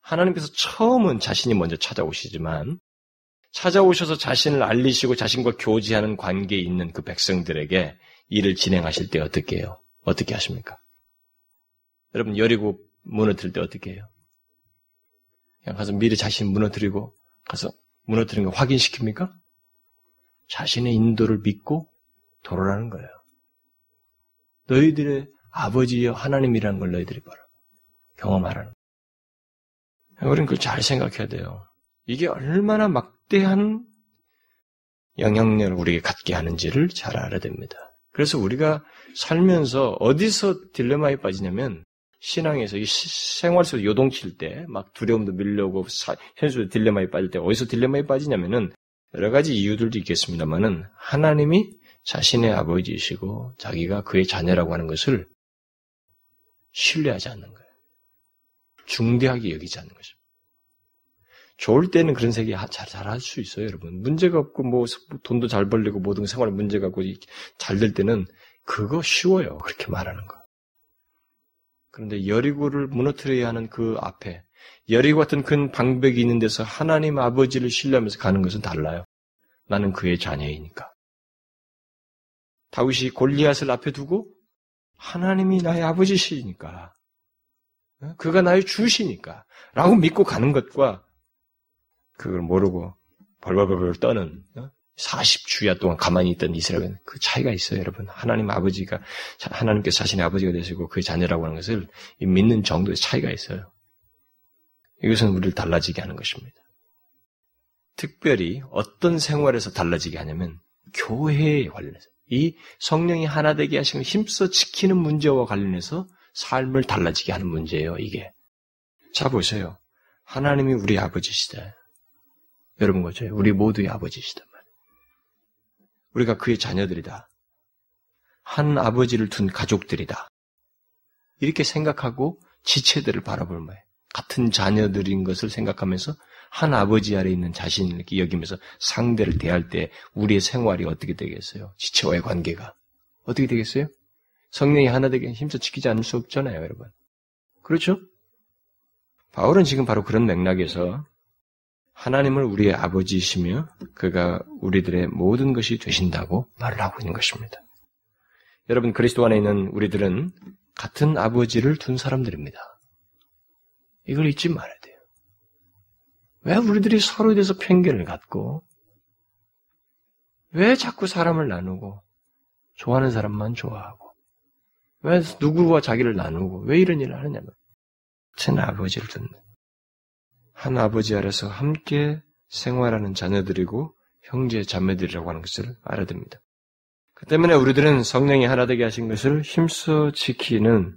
하나님께서 처음은 자신이 먼저 찾아오시지만, 찾아오셔서 자신을 알리시고 자신과 교제하는 관계에 있는 그 백성들에게 일을 진행하실 때 어떻게 해요? 어떻게 하십니까? 여러분, 여리고 무너뜨릴 때 어떻게 해요? 그냥 가서 미리 자신 무너뜨리고 가서 무너뜨린 거 확인시킵니까? 자신의 인도를 믿고 돌아라는 거예요. 너희들의 아버지여 하나님이라는 걸 너희들이 봐라. 경험하라는 거예요. 우리는 그걸 잘 생각해야 돼요. 이게 얼마나 막대한 영향력을 우리에게 갖게 하는지를 잘 알아야 됩니다. 그래서 우리가 살면서 어디서 딜레마에 빠지냐면 신앙에서 이 생활 속에서 요동칠 때 막 두려움도 밀려오고 현실의 딜레마에 빠질 때 어디서 딜레마에 빠지냐면은 여러 가지 이유들도 있겠습니다만은 하나님이 자신의 아버지이시고 자기가 그의 자녀라고 하는 것을 신뢰하지 않는 거예요. 중대하게 여기지 않는 거죠. 좋을 때는 그런 세계 잘할수 있어요, 여러분. 문제가 없고 뭐 돈도 잘 벌리고 모든 생활에 문제가 없고 잘 될 때는 그거 쉬워요. 그렇게 말하는 거. 그런데 여리고를 무너뜨려야 하는 그 앞에 여리고 같은 큰 방백이 있는 데서 하나님 아버지를 신뢰하면서 가는 것은 달라요. 나는 그의 자녀이니까. 다윗이 골리앗을 앞에 두고 하나님이 나의 아버지시니까 어? 그가 나의 주시니까 라고 믿고 가는 것과 그걸 모르고 벌벌벌벌 떠는 40주야 어? 동안 가만히 있던 이스라엘은 그 차이가 있어요, 여러분. 하나님 아버지가, 하나님께서 자신의 아버지가 되시고 그의 자녀라고 하는 것을 믿는 정도의 차이가 있어요. 이것은 우리를 달라지게 하는 것입니다. 특별히 어떤 생활에서 달라지게 하냐면 교회에 관련해서 이 성령이 하나 되게 하시는 힘써 지키는 문제와 관련해서 삶을 달라지게 하는 문제예요, 이게. 자 보세요. 하나님이 우리 아버지시다. 여러분 거죠. 우리 모두의 말이에요. 우리가 그의 자녀들이다. 한 아버지를 둔 가족들이다. 이렇게 생각하고 지체들을 바라볼 거예요. 같은 자녀들인 것을 생각하면서 한 아버지 아래 있는 자신을 이렇게 여기면서 상대를 대할 때 우리의 생활이 어떻게 되겠어요? 지체와의 관계가. 어떻게 되겠어요? 성령이 하나 되게 힘써 지키지 않을 수 없잖아요, 여러분. 그렇죠? 바울은 지금 바로 그런 맥락에서 하나님을 우리의 아버지이시며 그가 우리들의 모든 것이 되신다고 말을 하고 있는 것입니다. 여러분 그리스도 안에 있는 우리들은 같은 아버지를 둔 사람들입니다. 이걸 잊지 말아야 돼요. 왜 우리들이 서로에 대해서 편견을 갖고 왜 자꾸 사람을 나누고 좋아하는 사람만 좋아하고 왜 누구와 자기를 나누고 왜 이런 일을 하느냐면 제 아버지를 둔다. 한 아버지 아래서 함께 생활하는 자녀들이고 형제 자매들이라고 하는 것을 알아야 됩니다. 그 때문에 우리들은 성령이 하나 되게 하신 것을 힘써 지키는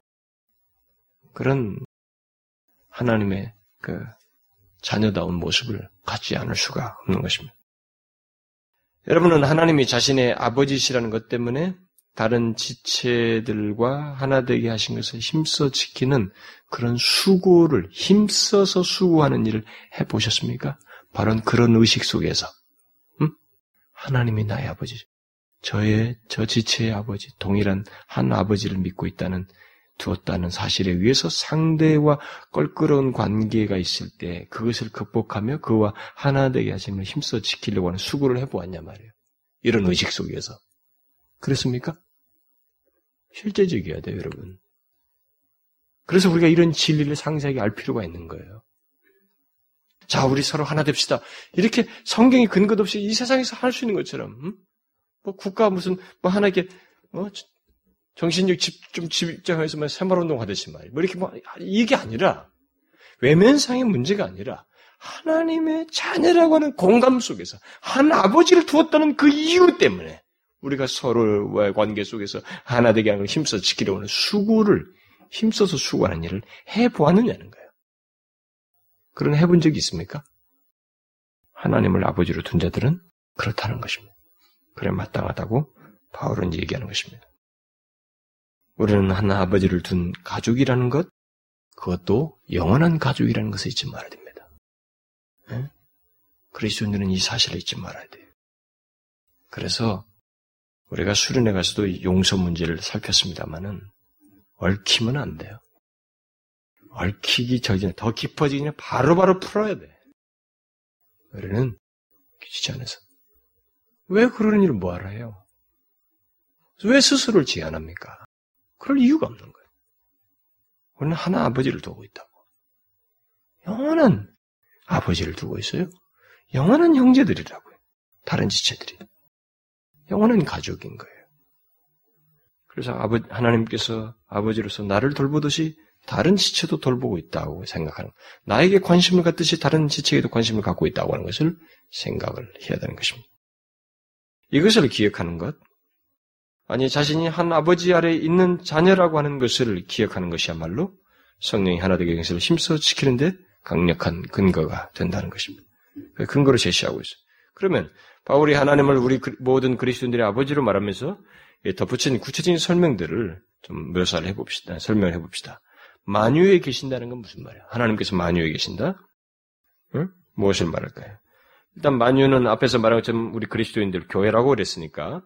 그런 하나님의 그 자녀다운 모습을 갖지 않을 수가 없는 것입니다. 여러분은 하나님이 자신의 아버지시라는 것 때문에 다른 지체들과 하나 되게 하신 것을 힘써 지키는 그런 수고를 힘써서 수고하는 일을 해 보셨습니까? 바로 그런 의식 속에서 음? 하나님이 나의 아버지, 저의 저 지체의 아버지, 동일한 한 아버지를 믿고 있다는 두었다는 사실에 의해서 상대와 껄끄러운 관계가 있을 때 그것을 극복하며 그와 하나 되게 하심을 힘써 지키려고 하는 수고를 해보았냐 말이에요. 이런 의식 속에서. 그렇습니까? 실제적이어야 돼요, 여러분. 그래서 우리가 이런 진리를 상세하게 알 필요가 있는 거예요. 자, 우리 서로 하나 됩시다. 이렇게 성경이 근거 없이 이 세상에서 할 수 있는 것처럼, 음? 뭐 국가 무슨 뭐 하나 이렇게 뭐 정신력 집, 좀 집장에서만 새마운동 하듯이 말이에요. 뭐 이렇게 뭐 이게 아니라 외면상의 문제가 아니라 하나님의 자녀라고 하는 공감 속에서 한 아버지를 두었다는 그 이유 때문에 우리가 서로의 관계 속에서 하나 되게 하는 걸 힘써 지키려고 하는 수고를 힘써서 수고하는 일을 해 보았느냐는 거예요. 그런 해본 적이 있습니까? 하나님을 아버지로 둔 자들은 그렇다는 것입니다. 그래 마땅하다고 바울은 얘기하는 것입니다. 우리는 하나 아버지를 둔 가족이라는 것, 그것도 영원한 가족이라는 것을 잊지 말아야 됩니다. 네? 그리스도인들은 이 사실을 잊지 말아야 돼요. 그래서 우리가 수련회 가서도 용서 문제를 살폈습니다만은 얽히면 안 돼요. 얽히기 전에 더 깊어지기 전에 바로바로 풀어야 돼. 우리는 귀찮아서. 왜 그런 일을 뭐하러 해요? 왜 스스로를 제한합니까? 그럴 이유가 없는 거예요. 우리는 하나 아버지를 두고 있다고. 영원한 아버지를 두고 있어요. 영원한 형제들이라고요. 다른 지체들이. 영원한 가족인 거예요. 그래서 아버, 하나님께서 아버지로서 나를 돌보듯이 다른 지체도 돌보고 있다고 생각하는, 나에게 관심을 갖듯이 다른 지체에도 관심을 갖고 있다고 하는 것을 생각을 해야 되는 것입니다. 이것을 기억하는 것, 아니 자신이 한 아버지 아래 있는 자녀라고 하는 것을 기억하는 것이야말로 성령이 하나 되게 것을 힘써 지키는데 강력한 근거가 된다는 것입니다. 그 근거로 제시하고 있어요. 그러면 바울이 하나님을 우리 모든 그리스도인들의 아버지로 말하면서 덧붙인 구체적인 설명들을 좀 묘사를 해봅시다. 설명을 해봅시다. 만유에 계신다는 건 무슨 말이야? 하나님께서 만유에 계신다? 응? 무엇을 말할까요? 일단 만유는 앞에서 말한 것처럼 우리 그리스도인들 교회라고 그랬으니까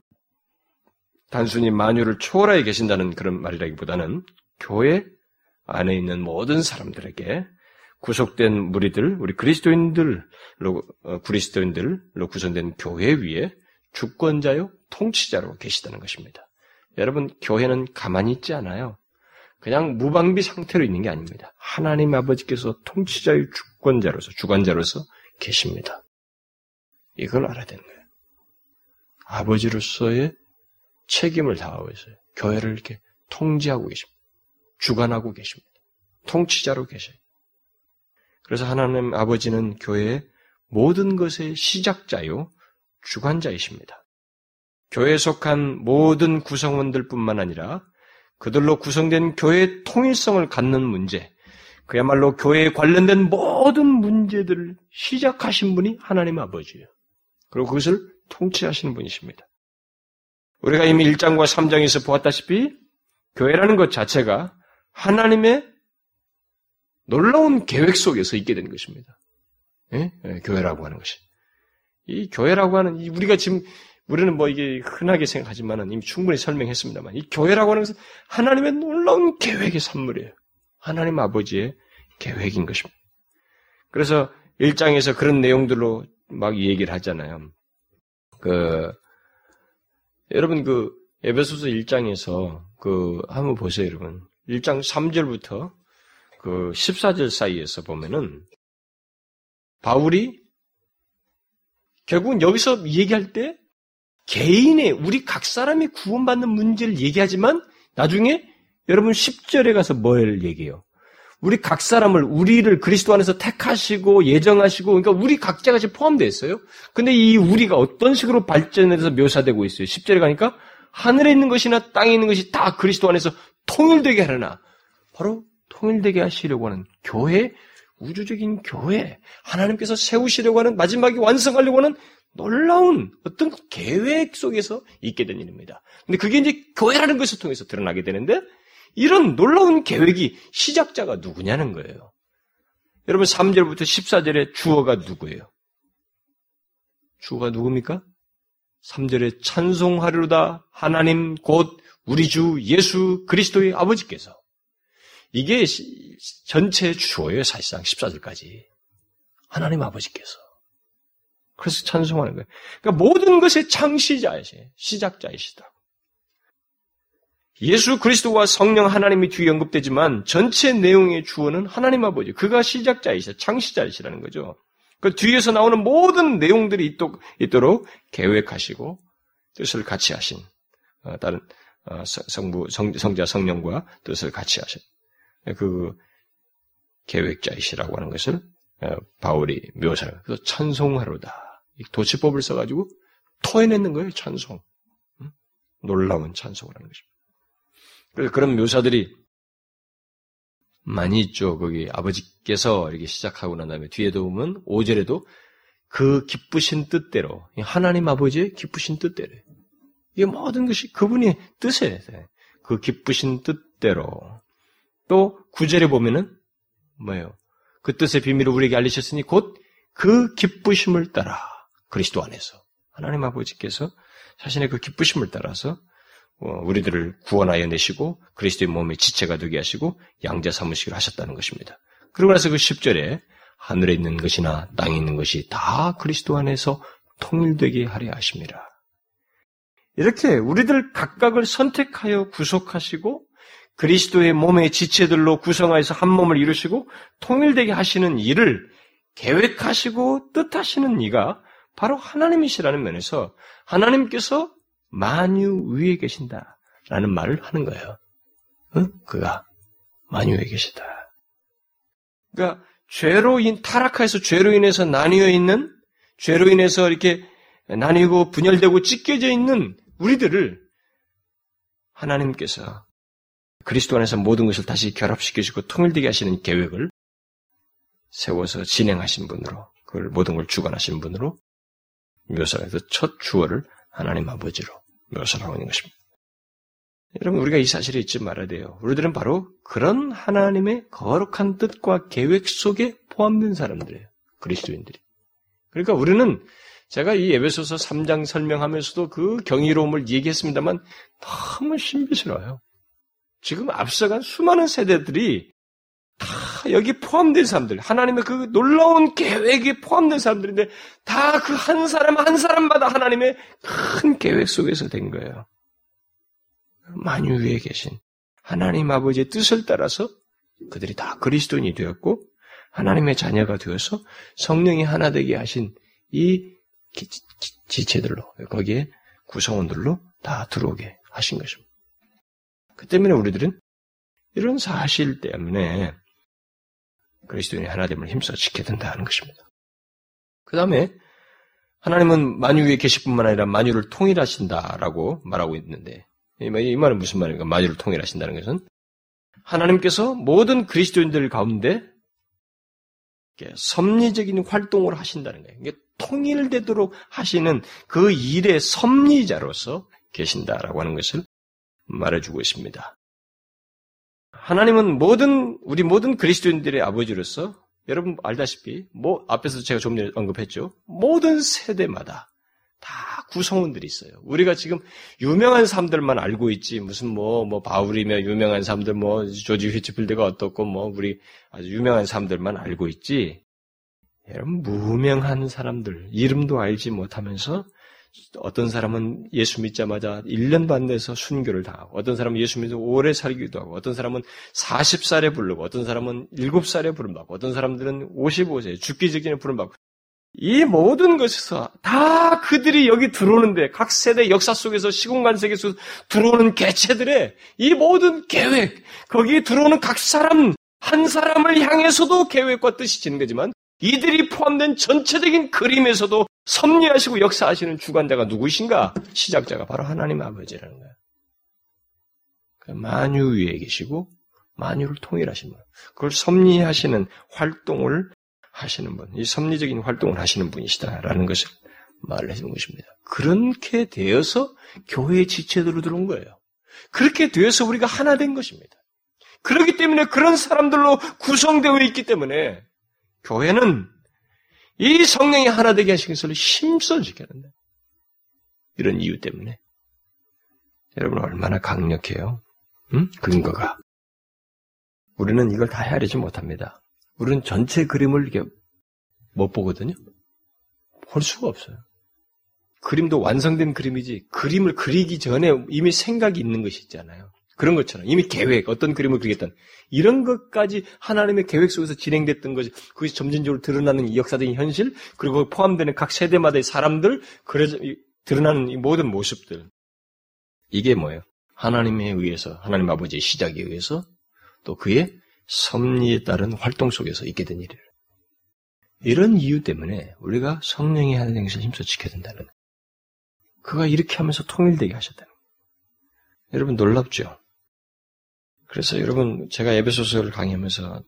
단순히 만유를 초월하에 계신다는 그런 말이라기보다는 교회 안에 있는 모든 사람들에게 구속된 무리들, 우리 그리스도인들로 어, 그리스도인들로 구성된 교회 위에 주권자요 통치자로 계시다는 것입니다. 여러분 교회는 가만히 있지 않아요. 그냥 무방비 상태로 있는 게 아닙니다. 하나님 아버지께서 통치자의 주권자로서 주관자로서 계십니다. 이걸 알아야 되는 거예요. 아버지로서의 책임을 다하고 있어요. 교회를 이렇게 통제하고 계십니다. 주관하고 계십니다. 통치자로 계셔요. 그래서 하나님 아버지는 교회의 모든 것의 시작자요, 주관자이십니다. 교회에 속한 모든 구성원들 뿐만 아니라 그들로 구성된 교회의 통일성을 갖는 문제, 그야말로 교회에 관련된 모든 문제들을 시작하신 분이 하나님 아버지예요. 그리고 그것을 통치하시는 분이십니다. 우리가 이미 1장과 3장에서 보았다시피 교회라는 것 자체가 하나님의 놀라운 계획 속에서 있게 된 것입니다. 예? 예, 교회라고 하는 것이. 이 교회라고 하는, 우리가 지금, 우리는 뭐 이게 흔하게 생각하지만은 이미 충분히 설명했습니다만, 이 교회라고 하는 것은 하나님의 놀라운 계획의 산물이에요. 하나님 아버지의 계획인 것입니다. 그래서 1장에서 그런 내용들로 막 얘기를 하잖아요. 그, 여러분 그, 에베소서 1장에서 그, 한번 보세요, 여러분. 1장 3절부터 그 14절 사이에서 보면은 바울이 결국은 여기서 얘기할 때 개인의 우리 각 사람이 구원받는 문제를 얘기하지만 나중에 여러분 10절에 가서 뭘 얘기해요? 우리 각 사람을 우리를 그리스도 안에서 택하시고 예정하시고 그러니까 우리 각자가 지금 포함되어 있어요. 근데 이 우리가 어떤 식으로 발전해서 묘사되고 있어요. 10절에 가니까 하늘에 있는 것이나 땅에 있는 것이 다 그리스도 안에서 통일되게 하려나 바로 통일되게 하시려고 하는 교회, 우주적인 교회, 하나님께서 세우시려고 하는 마지막에 완성하려고 하는 놀라운 어떤 계획 속에서 있게 된 일입니다. 근데 그게 이제 교회라는 것을 통해서 드러나게 되는데 이런 놀라운 계획이 시작자가 누구냐는 거예요. 여러분 3절부터 14절에 주어가 누구예요? 주어가 누굽니까? 3절에 찬송하리로다 하나님 곧 우리 주 예수 그리스도의 아버지께서 이게 전체 주어예요, 사실상 14절까지. 하나님 아버지께서. 그래서 찬송하는 거예요. 그러니까 모든 것의 창시자이시, 시작자이시다. 예수 그리스도와 성령 하나님이 뒤에 언급되지만 전체 내용의 주어는 하나님 아버지, 그가 시작자이시, 창시자이시라는 거죠. 그 뒤에서 나오는 모든 내용들이 있도록, 있도록 계획하시고 뜻을 같이 하신 어, 다른 어, 성부, 성, 성자, 성령과 뜻을 같이 하신 그 계획자이시라고 하는 것을 어, 바울이 묘사를 그래서 찬송하로다. 도치법을 써가지고 토해내는 거예요, 찬송. 놀라운 찬송을 하는 것입니다. 그래서 그런 묘사들이 많이 있죠. 거기 아버지께서 이렇게 시작하고 난 다음에 뒤에도 보면 5절에도 그 기쁘신 뜻대로 하나님 아버지의 기쁘신 뜻대로 이게 모든 것이 그분의 뜻에 그 기쁘신 뜻대로 또 구절에 보면은 뭐예요? 그 뜻의 비밀을 우리에게 알리셨으니 곧 그 기쁘심을 따라 그리스도 안에서 하나님 아버지께서 자신의 그 기쁘심을 따라서 어, 우리들을 구원하여 내시고 그리스도의 몸의 지체가 되게 하시고 양자 삼으시기로 하셨다는 것입니다. 그러고 나서 그 10절에 하늘에 있는 것이나 땅에 있는 것이 다 그리스도 안에서 통일되게 하려 하십니다. 이렇게 우리들 각각을 선택하여 구속하시고 그리스도의 몸의 지체들로 구성하여서 한 몸을 이루시고 통일되게 하시는 일을 계획하시고 뜻하시는 이가 바로 하나님이시라는 면에서 하나님께서 만유 위에 계신다라는 말을 하는 거예요. 응? 그가 만유 위에 계시다. 그러니까 죄로 인 타락해서 죄로 인해서 나뉘어 있는 죄로 인해서 이렇게 나뉘고 분열되고 찢겨져 있는 우리들을 하나님께서 그리스도 안에서 모든 것을 다시 결합시켜주고 통일되게 하시는 계획을 세워서 진행하신 분으로 그걸 모든 걸 주관하신 분으로 묘사해서 첫 주어를 하나님 아버지로 묘사하고 있는 것입니다. 여러분 우리가 이 사실을 잊지 말아야 돼요. 우리들은 바로 그런 하나님의 거룩한 뜻과 계획 속에 포함된 사람들이에요. 그리스도인들이. 그러니까 우리는 제가 이 에베소서 3장 설명하면서도 그 경이로움을 얘기했습니다만 너무 신비스러워요. 지금 앞서간 수많은 세대들이 다 여기 포함된 사람들, 하나님의 그 놀라운 계획에 포함된 사람들인데 다 그 한 사람 한 사람마다 하나님의 큰 계획 속에서 된 거예요. 만유 위에 계신 하나님 아버지의 뜻을 따라서 그들이 다 그리스도인이 되었고 하나님의 자녀가 되어서 성령이 하나 되게 하신 이 지체들로 거기에 구성원들로 다 들어오게 하신 것입니다. 그 때문에 우리들은 이런 사실 때문에 그리스도인의 하나됨을 힘써 지켜야 된다는 것입니다. 그 다음에 하나님은 만유 위에 계실 뿐만 아니라 만유를 통일하신다라고 말하고 있는데 이 말은 무슨 말인가? 만유를 통일하신다는 것은 하나님께서 모든 그리스도인들 가운데 섭리적인 활동을 하신다는 거예요. 이게 통일되도록 하시는 그 일의 섭리자로서 계신다라고 하는 것을 말해주고 있습니다. 하나님은 모든 우리 모든 그리스도인들의 아버지로서 여러분 알다시피 뭐 앞에서 제가 좀 전에 언급했죠. 모든 세대마다 다 구성원들이 있어요. 우리가 지금 유명한 사람들만 알고 있지 무슨 뭐뭐 뭐 바울이며 유명한 사람들 뭐 조지 휘츠필드가 어떻고 뭐 우리 아주 유명한 사람들만 알고 있지. 여러분 무명한 사람들 이름도 알지 못하면서 어떤 사람은 예수 믿자마자 1년도 안 돼서 순교를 당하고, 어떤 사람은 예수 믿어 오래 살기도 하고, 어떤 사람은 40살에 부르고, 어떤 사람은 7살에 부름받고, 어떤 사람들은 55세, 죽기 직전에 부름받고, 이 모든 것에서 다 그들이 여기 들어오는데 각 세대 역사 속에서 시공간 세계에서 들어오는 개체들의 이 모든 계획, 거기에 들어오는 각 사람 한 사람을 향해서도 계획과 뜻이 지는 거지만 이들이 포함된 전체적인 그림에서도 섭리하시고 역사하시는 주관자가 누구신가? 시작자가 바로 하나님 아버지라는 거예요. 그 만유 위에 계시고 만유를 통일하신 분. 그걸 섭리하시는 활동을 하시는 분. 이 섭리적인 활동을 하시는 분이시다라는 것을 말을 해주는 것입니다. 그렇게 되어서 교회의 지체들로 들어온 거예요. 그렇게 되어서 우리가 하나 된 것입니다. 그렇기 때문에 그런 사람들로 구성되어 있기 때문에 교회는 이 성령이 하나 되게 하신 것을 힘써 지켜야 된다. 이런 이유 때문에. 여러분 얼마나 강력해요? 응? 근거가. 우리는 이걸 다 헤아리지 못합니다. 우리는 전체 그림을 이렇게 못 보거든요. 볼 수가 없어요. 그림도 완성된 그림이지 그림을 그리기 전에 이미 생각이 있는 것이 있잖아요. 그런 것처럼 이미 계획, 어떤 그림을 그리겠다는 이런 것까지 하나님의 계획 속에서 진행됐던 것이 그것이 점진적으로 드러나는 역사적인 현실 그리고 포함되는 각 세대마다의 사람들 그래서 드러나는 이 모든 모습들 이게 뭐예요? 하나님에 의해서 하나님 아버지의 시작에 의해서 또 그의 섭리에 따른 활동 속에서 있게 된 일이에요. 이런 이유 때문에 우리가 성령의 하는 행실을 힘써 지켜야 된다는 그가 이렇게 하면서 통일되게 하셨다는 거예요. 여러분 놀랍죠? 그래서 여러분 제가 에베소서를 강의하면서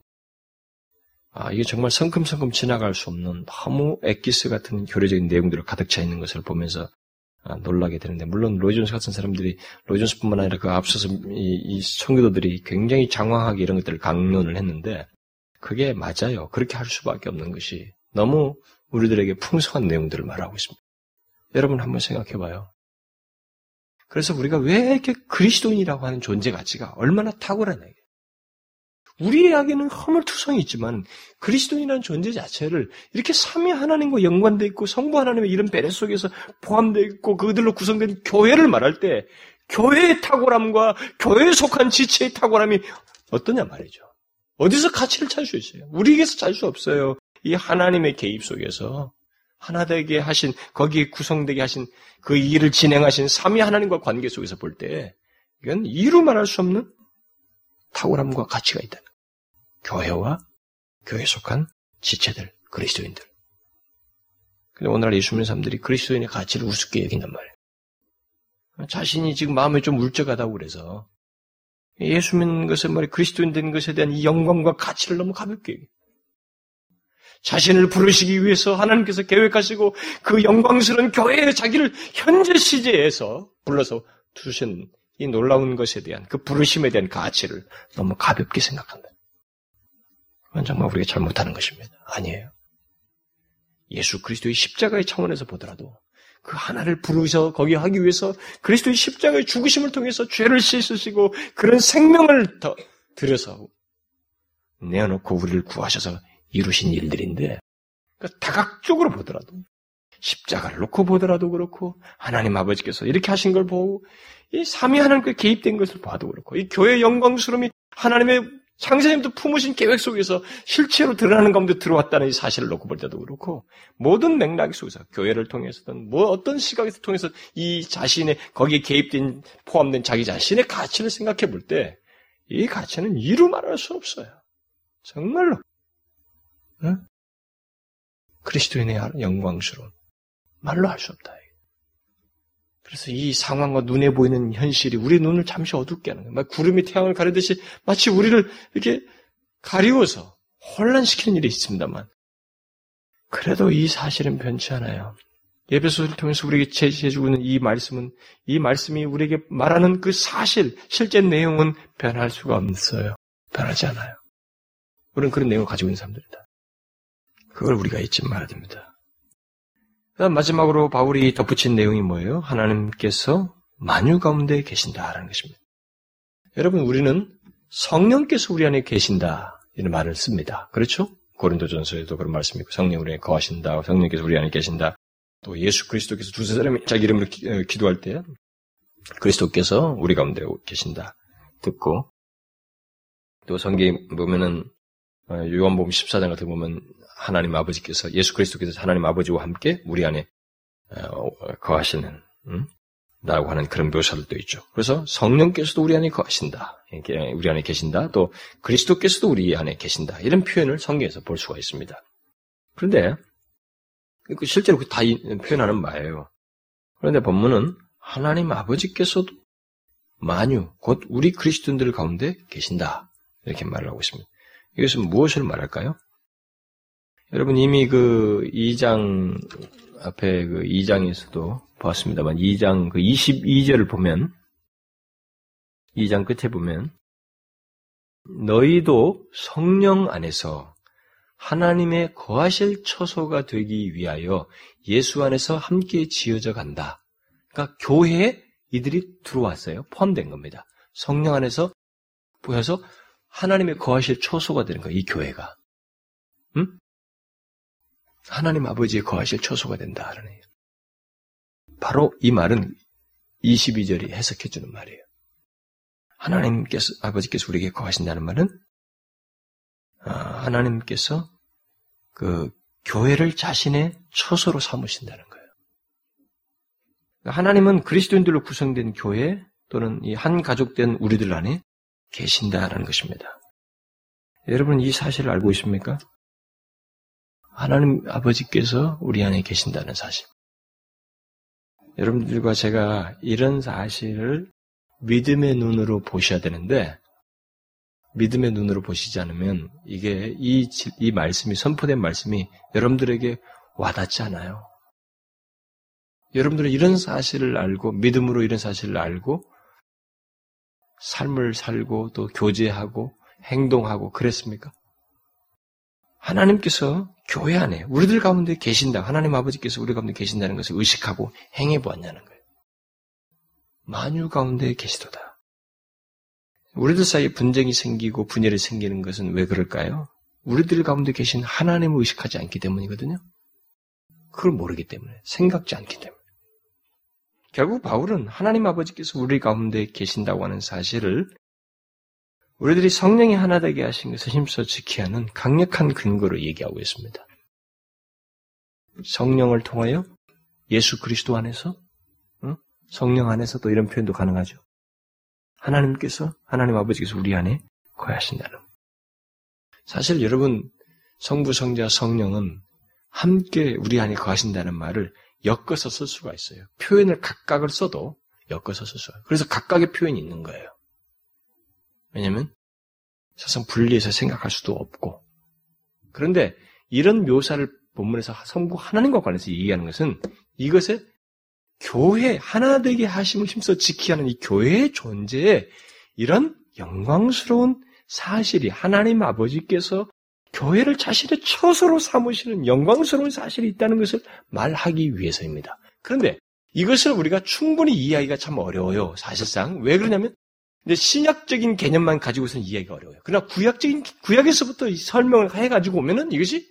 아 이게 정말 성큼성큼 지나갈 수 없는 너무 엑기스 같은 교리적인 내용들을 가득 차 있는 것을 보면서 아, 놀라게 되는데 물론 로이존스 같은 사람들이 로이존스뿐만 아니라 그 앞서서 이, 이 성교도들이 굉장히 장황하게 이런 것들을 강론을 했는데 그게 맞아요. 그렇게 할 수밖에 없는 것이 너무 우리들에게 풍성한 내용들을 말하고 있습니다. 여러분 한번 생각해 봐요. 그래서 우리가 왜 이렇게 그리스도인이라고 하는 존재 가치가 얼마나 탁월하냐. 우리에게는 허물투성이 있지만 그리스도인이라는 존재 자체를 이렇게 삼위 하나님과 연관되어 있고 성부 하나님의 이런 배려 속에서 포함되어 있고 그들로 구성된 교회를 말할 때 교회의 탁월함과 교회에 속한 지체의 탁월함이 어떠냐 말이죠. 어디서 가치를 찾을 수 있어요? 우리에게서 찾을 수 없어요. 이 하나님의 개입 속에서 하나 되게 하신 거기에 구성되게 하신 그 일을 진행하신 삼위 하나님과 관계 속에서 볼 때 이건 이루 말할 수 없는 탁월함과 가치가 있다. 교회와 교회에 속한 지체들, 그리스도인들. 근데 오늘날 예수 믿는 사람들이 그리스도인의 가치를 우습게 여긴단 말이에요. 자신이 지금 마음이 좀 울적하다고 그래서 예수 믿는 것에 말이 그리스도인 된 것에 대한 이 영광과 가치를 너무 가볍게 여겨요. 자신을 부르시기 위해서 하나님께서 계획하시고 그 영광스러운 교회에 자기를 현재 시제에서 불러서 두신 이 놀라운 것에 대한 그 부르심에 대한 가치를 너무 가볍게 생각한다. 그건 정말 우리가 잘못하는 것입니다. 아니에요. 예수 그리스도의 십자가의 차원에서 보더라도 그 하나를 부르셔 거기 하기 위해서 그리스도의 십자가의 죽으심을 통해서 죄를 씻으시고 그런 생명을 더 들여서 내어놓고 우리를 구하셔서 이루신 일들인데 그러니까 다각적으로 보더라도 십자가를 놓고 보더라도 그렇고 하나님 아버지께서 이렇게 하신 걸 보고 이 삼위 하나님께 개입된 것을 봐도 그렇고 이 교회의 영광스러움이 하나님의 창세전부터 품으신 계획 속에서 실체로 드러나는 가운데 들어왔다는 이 사실을 놓고 볼 때도 그렇고 모든 맥락 속에서 교회를 통해서든 뭐 어떤 시각에서 통해서 이 자신의 거기에 개입된 포함된 자기 자신의 가치를 생각해 볼 때 이 가치는 이루 말할 수 없어요. 정말로 응? 그리스도인의 영광스러운 말로 할 수 없다. 그래서 이 상황과 눈에 보이는 현실이 우리 눈을 잠시 어둡게 하는 거예요. 막 구름이 태양을 가리듯이 마치 우리를 이렇게 가리워서 혼란시키는 일이 있습니다만 그래도 이 사실은 변치 않아요. 예배소를 통해서 우리에게 제시해주고 있는 이 말씀은 이 말씀이 우리에게 말하는 그 사실, 실제 내용은 변할 수가 없어요. 변하지 않아요. 우리는 그런 내용을 가지고 있는 사람들이다. 그걸 우리가 잊지 말아야 됩니다. 그다음 마지막으로 바울이 덧붙인 내용이 뭐예요? 하나님께서 만유 가운데 계신다라는 것입니다. 여러분 우리는 성령께서 우리 안에 계신다 이런 말을 씁니다. 그렇죠? 고린도전서에도 그런 말씀이 있고 성령 우리 안에 거하신다. 성령께서 우리 안에 계신다. 또 예수 그리스도께서 두세 사람이 자기 이름으로 기, 어, 도할때 그리스도께서 우리 가운데 계신다. 듣고 또 성경 보면은 어, 요한복음 14장 같은 거 보면 하나님 아버지께서 예수 그리스도께서 하나님 아버지와 함께 우리 안에 어, 거하시는 음? 라고 하는 그런 묘사들도 있죠. 그래서 성령께서도 우리 안에 거하신다. 우리 안에 계신다. 또 그리스도께서도 우리 안에 계신다. 이런 표현을 성경에서 볼 수가 있습니다. 그런데 그 실제로 다 표현하는 바예요. 그런데 본문은 하나님 아버지께서도 만유, 곧 우리 그리스도인들 가운데 계신다. 이렇게 말을 하고 있습니다. 이것은 무엇을 말할까요? 여러분 이미 그 2장 앞에 그 2장에서도 봤습니다만 2장 그 22절을 보면 2장 끝에 보면 너희도 성령 안에서 하나님의 거하실 처소가 되기 위하여 예수 안에서 함께 지어져 간다. 그러니까 교회에 이들이 들어왔어요. 포함된 겁니다. 성령 안에서 보여서 하나님의 거하실 처소가 되는 거예요. 이 교회가. 응? 하나님 아버지의 거하실 처소가 된다. 하는 바로 이 말은 22절이 해석해 주는 말이에요. 하나님께서, 아버지께서 우리에게 거하신다는 말은, 아, 하나님께서 그 교회를 자신의 처소로 삼으신다는 거예요. 하나님은 그리스도인들로 구성된 교회 또는 이 한 가족된 우리들 안에 계신다라는 것입니다. 여러분 이 사실을 알고 있습니까? 하나님 아버지께서 우리 안에 계신다는 사실. 여러분들과 제가 이런 사실을 믿음의 눈으로 보셔야 되는데, 믿음의 눈으로 보시지 않으면 이게 이, 이 말씀이, 선포된 말씀이 여러분들에게 와닿지 않아요. 여러분들은 이런 사실을 알고, 믿음으로 이런 사실을 알고, 삶을 살고 또 교제하고 행동하고 그랬습니까? 하나님께서 교회 안에 우리들 가운데 계신다. 하나님 아버지께서 우리 가운데 계신다는 것을 의식하고 행해 보았냐는 거예요. 만유 가운데 계시도다. 우리들 사이에 분쟁이 생기고 분열이 생기는 것은 왜 그럴까요? 우리들 가운데 계신 하나님을 의식하지 않기 때문이거든요. 그걸 모르기 때문에, 생각지 않기 때문에. 결국 바울은 하나님 아버지께서 우리 가운데 계신다고 하는 사실을 우리들이 성령이 하나 되게 하신 것을 힘써 지켜야 하는 강력한 근거로 얘기하고 있습니다. 성령을 통하여 예수 그리스도 안에서 성령 안에서 또 이런 표현도 가능하죠. 하나님께서 하나님 아버지께서 우리 안에 거하신다는. 사실 여러분 성부 성자 성령은 함께 우리 안에 거하신다는 말을 엮어서 쓸 수가 있어요. 표현을 각각을 써도 엮어서 쓸 수가. 그래서 각각의 표현이 있는 거예요. 왜냐하면 사실 분리해서 생각할 수도 없고. 그런데 이런 묘사를 본문에서 성부 하나님과 관해서 얘기하는 것은 이것에 교회 하나 되게 하심을 힘써 지키 하는 이 교회의 존재에 이런 영광스러운 사실이 하나님 아버지께서 교회를 자신의 처소로 삼으시는 영광스러운 사실이 있다는 것을 말하기 위해서입니다. 그런데 이것을 우리가 충분히 이해하기가 참 어려워요. 사실상 왜 그러냐면 근데 신약적인 개념만 가지고서는 이해하기가 어려워요. 그러나 구약적인 구약에서부터 설명을 해가지고 오면은 이것이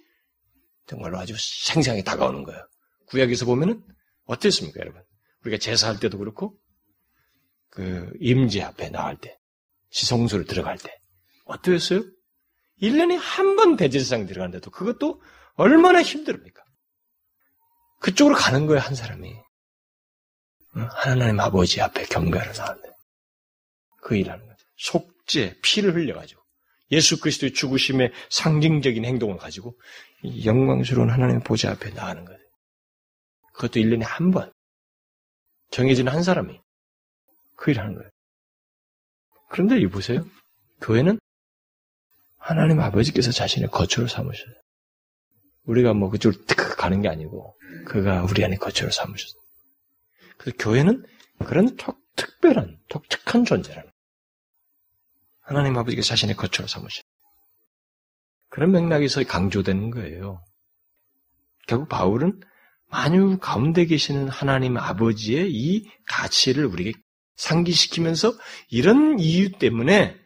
정말로 아주 생생하게 다가오는 거예요. 구약에서 보면은 어땠습니까, 여러분? 우리가 제사할 때도 그렇고 그 임재 앞에 나갈 때, 지성소를 들어갈 때 어떠했어요? 1년에 한 번 대제사장 들어가는데도 그것도 얼마나 힘듭니까? 그쪽으로 가는 거예요, 한 사람이. 하나님 아버지 앞에 경배를 하는데. 그 일하는 거죠. 속죄, 피를 흘려가지고 예수 그리스도의 죽으심의 상징적인 행동을 가지고 영광스러운 하나님의 보좌 앞에 나가는 거예요. 그것도 1년에 한 번. 정해진 한 사람이 그 일하는 거예요. 그런데 이 보세요. 교회는 하나님 아버지께서 자신의 거처로 삼으셔요. 우리가 뭐 그쪽으로 가는 게 아니고 그가 우리 안에 거처로 삼으셨어요. 그래서 교회는 그런 특별한 독특한 존재라는 하나님 아버지가 자신의 거처로 삼으시. 그런 맥락에서 강조되는 거예요. 결국 바울은 만유 가운데 계시는 하나님 아버지의 이 가치를 우리에게 상기시키면서 이런 이유 때문에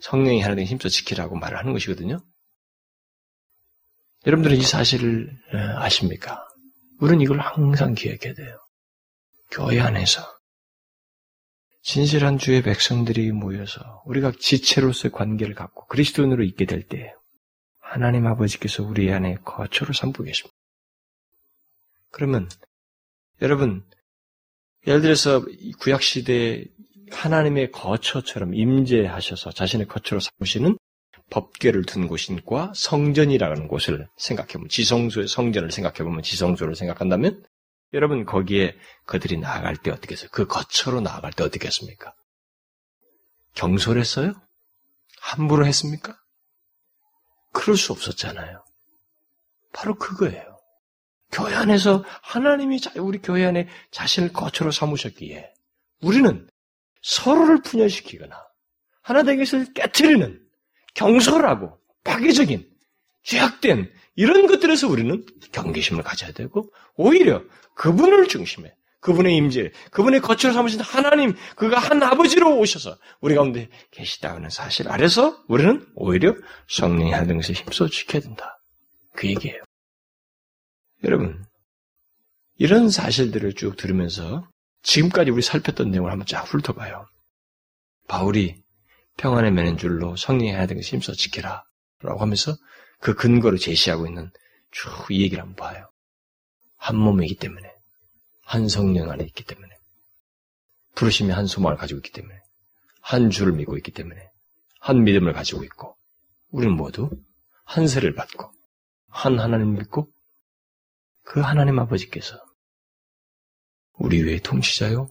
성령이 하나님 힘써 지키라고 말을 하는 것이거든요. 여러분들은 이 사실을 아십니까? 우리는 이걸 항상 기억해야 돼요. 교회 안에서 진실한 주의 백성들이 모여서 우리가 지체로서의 관계를 갖고 그리스도인으로 있게 될 때 하나님 아버지께서 우리 안에 거처를 삼고 계십니다. 그러면 여러분 예를 들어서 구약 시대에 하나님의 거처처럼 임재하셔서 자신의 거처로 삼으시는 법궤를 둔 곳과 성전이라는 곳을 생각해보면 지성소의 성전을 생각해보면 지성소를 생각한다면 여러분 거기에 그들이 나아갈 때 어떻게 했어요? 그 거처로 나아갈 때 어떻게 했습니까? 경솔했어요? 함부로 했습니까? 그럴 수 없었잖아요. 바로 그거예요. 교회 안에서 하나님이 우리 교회 안에 자신을 거처로 삼으셨기에 우리는 서로를 분열시키거나 하나 되기 위해서 깨뜨리는 경솔하고 파괴적인 죄악된 이런 것들에서 우리는 경계심을 가져야 되고 오히려 그분을 중심에 그분의 임재, 그분의 거처로 삼으신 하나님, 그가 한 아버지로 오셔서 우리 가운데 계시다는 사실 아래서 우리는 오히려 성령이 하는 것에 힘써 지켜야 된다. 그 얘기예요. 여러분, 이런 사실들을 쭉 들으면서 지금까지 우리 살폈던 내용을 한번 쫙 훑어봐요. 바울이 평안의 매는 줄로 성령이 되는 것을 힘써 지켜라. 라고 하면서 그 근거를 제시하고 있는 쭉 이 얘기를 한번 봐요. 한 몸이기 때문에. 한 성령 안에 있기 때문에. 부르심이 한 소망을 가지고 있기 때문에. 한 주를 믿고 있기 때문에. 한 믿음을 가지고 있고. 우리는 모두 한 세를 받고. 한 하나님 믿고. 그 하나님 아버지께서 우리 외의 통치자요.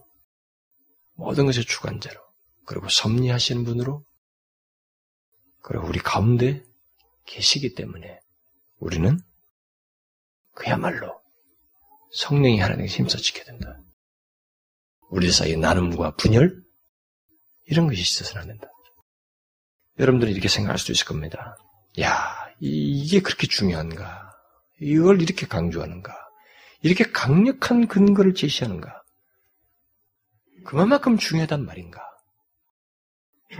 모든 것의 주관자로. 그리고 섭리하시는 분으로. 그리고 우리 가운데 계시기 때문에 우리는 그야말로 성령이 하나님께 힘써 지켜야 된다. 우리 사이에 나눔과 분열 이런 것이 있어서는 안 된다. 여러분들이 이렇게 생각할 수도 있을 겁니다. 야, 이게 그렇게 중요한가? 이걸 이렇게 강조하는가? 이렇게 강력한 근거를 제시하는가? 그만큼 중요하단 말인가?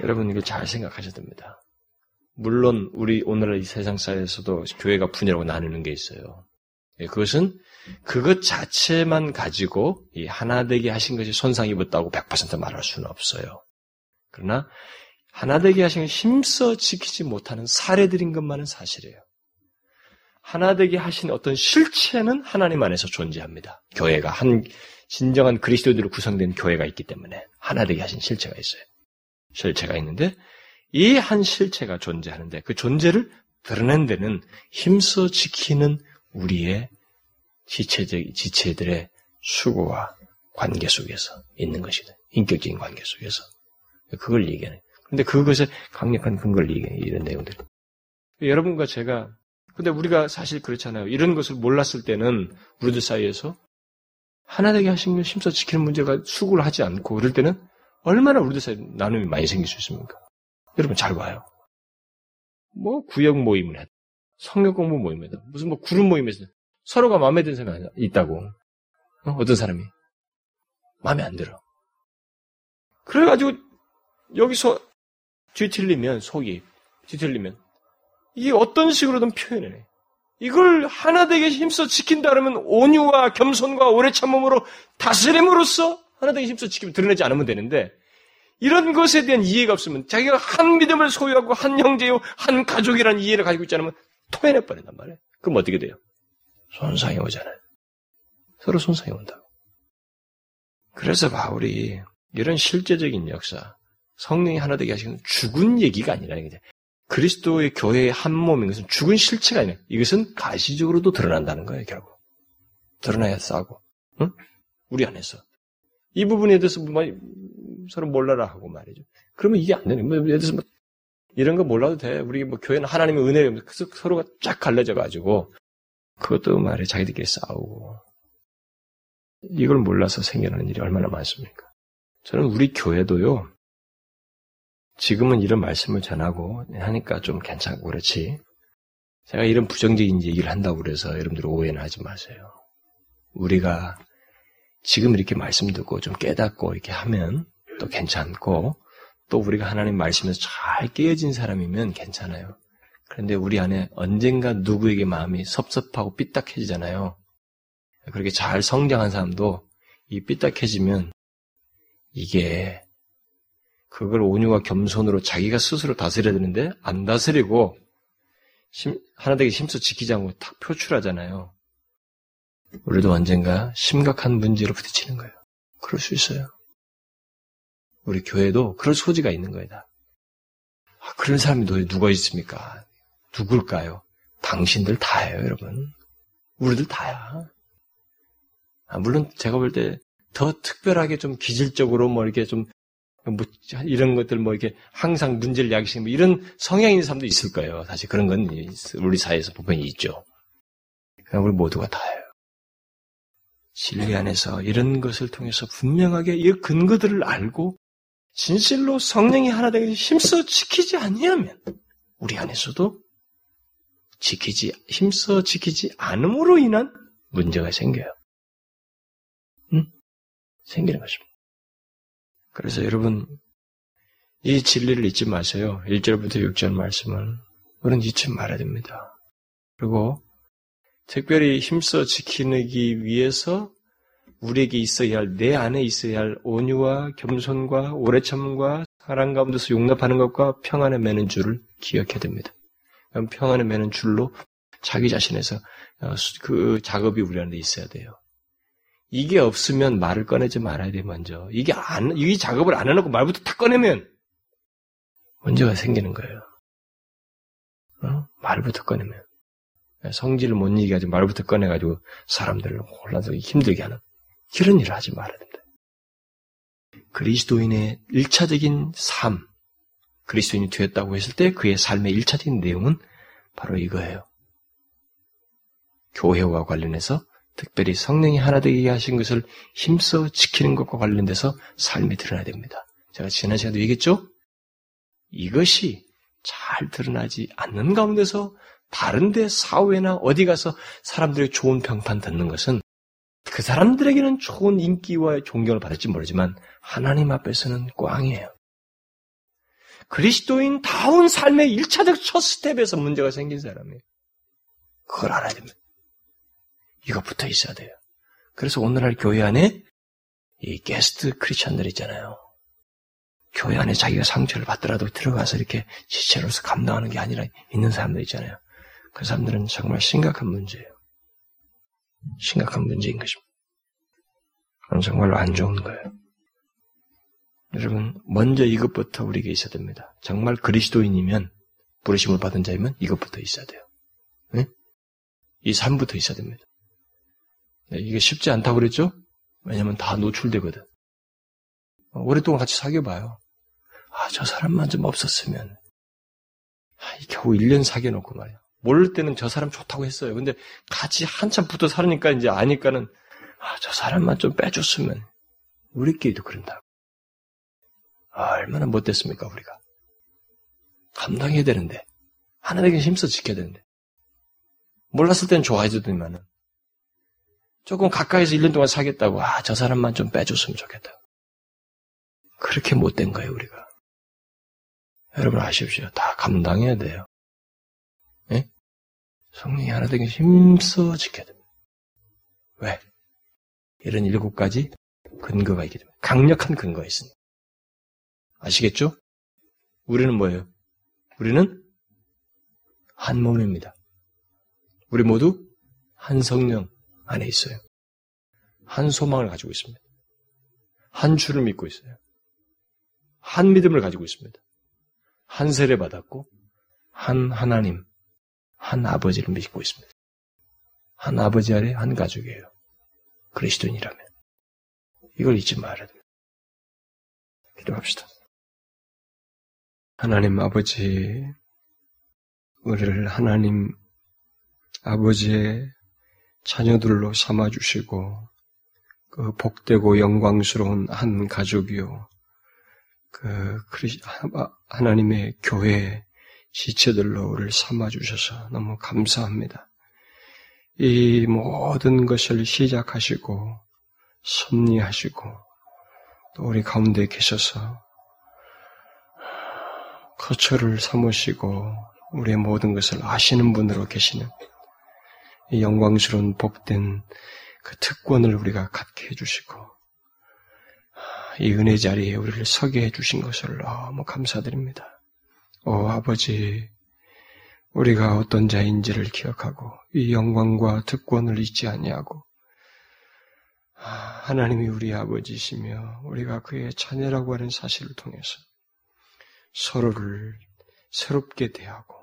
여러분 이걸 잘 생각하셔야 됩니다. 물론 우리 오늘날 이 세상 사회에서도 교회가 분야라고 나누는 게 있어요. 예, 그것은 그것 자체만 가지고 이 하나 되게 하신 것이 손상 입었다고 100% 말할 수는 없어요. 그러나 하나 되게 하신 걸 힘써 지키지 못하는 사례들인 것만은 사실이에요. 하나 되게 하신 어떤 실체는 하나님 안에서 존재합니다. 교회가 한 진정한 그리스도들로 구성된 교회가 있기 때문에 하나 되게 하신 실체가 있어요. 실체가 있는데 이 한 실체가 존재하는데 그 존재를 드러낸 데는 힘써 지키는 우리의 지체적 지체들의 수고와 관계 속에서 있는 것이다. 인격적인 관계 속에서 그걸 얘기하는. 근데 그것에 강력한 근거를 얘기해 이런 내용들. 여러분과 제가 근데 우리가 사실 그렇잖아요. 이런 것을 몰랐을 때는 우리들 사이에서 하나 되게 하신 걸 힘써 지키는 문제가 수고를 하지 않고 그럴 때는 얼마나 우리들 사이 나눔이 많이 생길 수 있습니까? 여러분 잘 봐요. 뭐 구역 모임을 했, 성경 공부 모임에다 무슨 뭐 구름 모임에서 서로가 마음에 드는 사람이 있다고. 어? 떤 사람이 마음에 안 들어. 그래가지고 여기서 뒤틀리면 속이 뒤틀리면 이게 어떤 식으로든 표현해. 이걸 하나 되게 힘써 지킨다 그러면 온유와 겸손과 오래 참음으로 다스림으로써 하나 되게 힘써 지키면 드러내지 않으면 되는데 이런 것에 대한 이해가 없으면 자기가 한 믿음을 소유하고 한 형제요 한 가족이라는 이해를 가지고 있지 않으면 토해내 버린단 말이에요. 그럼 어떻게 돼요? 손상이 오잖아요. 서로 손상이 온다고. 그래서 바울이 이런 실제적인 역사, 성령이 하나 되게 하시는 죽은 얘기가 아니라는 거죠. 그리스도의 교회의 한 몸인 것은 죽은 실체가 아니라 이것은 가시적으로도 드러난다는 거예요, 결국. 드러나야 싸고, 응? 우리 안에서. 이 부분에 대해서 뭐 서로 몰라라 하고 말이죠. 그러면 이게 안 되는 거예요. 예를 들어서 뭐 이런 거 몰라도 돼. 우리 뭐 교회는 하나님의 은혜에 서로가 쫙 갈라져 가지고 그것도 말해 자기들끼리 싸우고 이걸 몰라서 생겨나는 일이 얼마나 많습니까? 저는 우리 교회도요. 지금은 이런 말씀을 전하고 하니까 좀 괜찮고 그렇지. 제가 이런 부정적인 얘기를 한다고 그래서 여러분들 오해는 하지 마세요. 우리가 지금 이렇게 말씀 듣고 좀 깨닫고 이렇게 하면 또 괜찮고 또 우리가 하나님 말씀에서 잘 깨어진 사람이면 괜찮아요. 그런데 우리 안에 언젠가 누구에게 마음이 섭섭하고 삐딱해지잖아요. 그렇게 잘 성장한 사람도 이 삐딱해지면 이게 그걸 온유와 겸손으로 자기가 스스로 다스려야 되는데 안 다스리고 하나 되게 힘써 지키지 않고 탁 표출하잖아요. 우리도 언젠가 심각한 문제로 부딪히는 거예요. 그럴 수 있어요. 우리 교회도 그럴 소지가 있는 거예요. 아, 그런 사람이 누가 있습니까? 누굴까요? 당신들 다예요, 여러분. 우리들 다야. 아, 물론 제가 볼 때 더 특별하게 좀 기질적으로 뭐 이렇게 좀 뭐 이런 것들 뭐 이렇게 항상 문제를 야기시는 뭐 이런 성향 있는 사람도 있을 거예요. 사실 그런 건 우리 사회에서 보편이 있죠. 그냥 우리 모두가 다예요. 진리 안에서 이런 것을 통해서 분명하게 이 근거들을 알고 진실로 성령이 하나 되게 힘써 지키지 아니하면 우리 안에서도 지키지 힘써 지키지 않음으로 인한 문제가 생겨요. 응? 생기는 것입니다. 그래서 여러분 이 진리를 잊지 마세요. 1절부터 6절 말씀을 우리는 잊지 말아야 됩니다. 그리고 특별히 힘써 지키기 위해서 우리에게 있어야 할, 내 안에 있어야 할 온유와 겸손과 오래 참과 사랑 가운데서 용납하는 것과 평안에 매는 줄을 기억해야 됩니다. 평안에 매는 줄로 자기 자신에서 어, 그 작업이 우리 안에 있어야 돼요. 이게 없으면 말을 꺼내지 말아야 돼, 먼저. 이게 안, 이 작업을 안 해놓고 말부터 탁 꺼내면 문제가 생기는 거예요. 어? 말부터 꺼내면. 성질을 못 이기가지고 말부터 꺼내가지고 사람들을 혼란스럽게 힘들게 하는 그런 일을 하지 말아야 됩니다. 그리스도인의 일차적인 삶, 그리스도인이 되었다고 했을 때 그의 삶의 일차적인 내용은 바로 이거예요. 교회와 관련해서 특별히 성령이 하나 되게 하신 것을 힘써 지키는 것과 관련돼서 삶이 드러나야 됩니다. 제가 지난 시간에도 얘기했죠? 이것이 잘 드러나지 않는 가운데서 다른데 사회나 어디 가서 사람들의 좋은 평판 듣는 것은 그 사람들에게는 좋은 인기와 존경을 받을지 모르지만 하나님 앞에서는 꽝이에요. 그리스도인 다운 삶의 1차적 첫 스텝에서 문제가 생긴 사람이에요. 그걸 알아야 됩니다. 이것부터 있어야 돼요. 그래서 오늘날 교회 안에 이 게스트 크리스천들 있잖아요. 교회 안에 자기가 상처를 받더라도 들어가서 이렇게 지체로서 감당하는 게 아니라 있는 사람들 있잖아요. 그 사람들은 정말 심각한 문제예요. 심각한 문제인 것입니다. 그건 정말로 안 좋은 거예요. 여러분, 먼저 이것부터 우리에게 있어야 됩니다. 정말 그리스도인이면, 부르심을 받은 자이면 이것부터 있어야 돼요. 네? 이 삶부터 있어야 됩니다. 네, 이게 쉽지 않다고 그랬죠? 왜냐면 다 노출되거든. 어, 오랫동안 같이 사귀어봐요. 아, 저 사람만 좀 없었으면. 아, 겨우 1년 사귀어놓고 말이야. 모를 때는 저 사람 좋다고 했어요. 근데 같이 한참 붙어 살으니까 이제 아니까는, 아, 저 사람만 좀 빼줬으면. 우리끼리도 그런다. 아, 얼마나 못됐습니까, 우리가. 감당해야 되는데. 하나님께 힘써 지켜야 되는데. 몰랐을 땐 좋아해 주더니만은. 조금 가까이서 1년 동안 사겠다고, 아, 저 사람만 좀 빼줬으면 좋겠다. 그렇게 못된 거예요, 우리가. 여러분 아십시오. 다 감당해야 돼요. 예? 성령이 하나 되게 힘써 지켜야 됩니다. 왜? 이런 일곱 가지 근거가 있기 때문에. 강력한 근거가 있습니다. 아시겠죠? 우리는 뭐예요? 우리는 한 몸입니다. 우리 모두 한 성령 안에 있어요. 한 소망을 가지고 있습니다. 한 주를 믿고 있어요. 한 믿음을 가지고 있습니다. 한 세례 받았고, 한 하나님, 한 아버지를 믿고 있습니다. 한 아버지 아래 한 가족이에요. 그리스도인이라면. 이걸 잊지 말아야 됩니다. 기도합시다. 하나님 아버지, 우리를 하나님 아버지의 자녀들로 삼아주시고, 그 복되고 영광스러운 한 가족이요. 그 하나님의 교회 지체들로 우리를 삼아주셔서 너무 감사합니다. 이 모든 것을 시작하시고, 섭리하시고, 또 우리 가운데 계셔서 거처를 삼으시고 우리의 모든 것을 아시는 분으로 계시는 이 영광스러운 복된 그 특권을 우리가 갖게 해주시고 이 은혜 자리에 우리를 서게 해주신 것을 너무 감사드립니다. 오 아버지, 우리가 어떤 자인지를 기억하고 이 영광과 특권을 잊지 아니하고 하나님이 우리 아버지시며 우리가 그의 자녀라고 하는 사실을 통해서 서로를 새롭게 대하고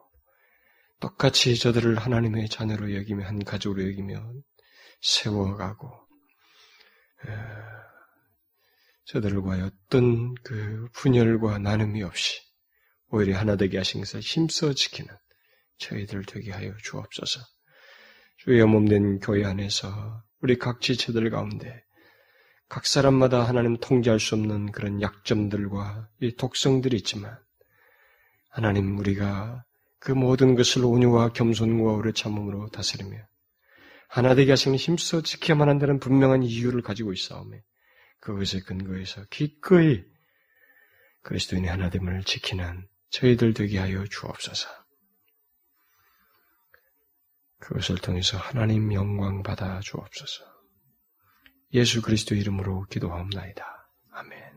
똑같이 저들을 하나님의 자녀로 여기며 한 가족으로 여기며 세워가고 저들과의 어떤 그 분열과 나눔이 없이 오히려 하나 되게 하신 것을 힘써 지키는 저희들 되게 하여 주옵소서. 주의 몸된 교회 안에서 우리 각 지체들 가운데 각 사람마다 하나님 통제할 수 없는 그런 약점들과 이 독성들이 있지만 하나님 우리가 그 모든 것을 온유와 겸손과 오래 참음으로 다스리며 하나 되게 하시는 힘써 지켜야만 한다는 분명한 이유를 가지고 있사오며 그것에 근거해서 기꺼이 그리스도인의 하나됨을 지키는 저희들 되게 하여 주옵소서. 그것을 통해서 하나님 영광 받아 주옵소서. 예수 그리스도 이름으로 기도하옵나이다. 아멘.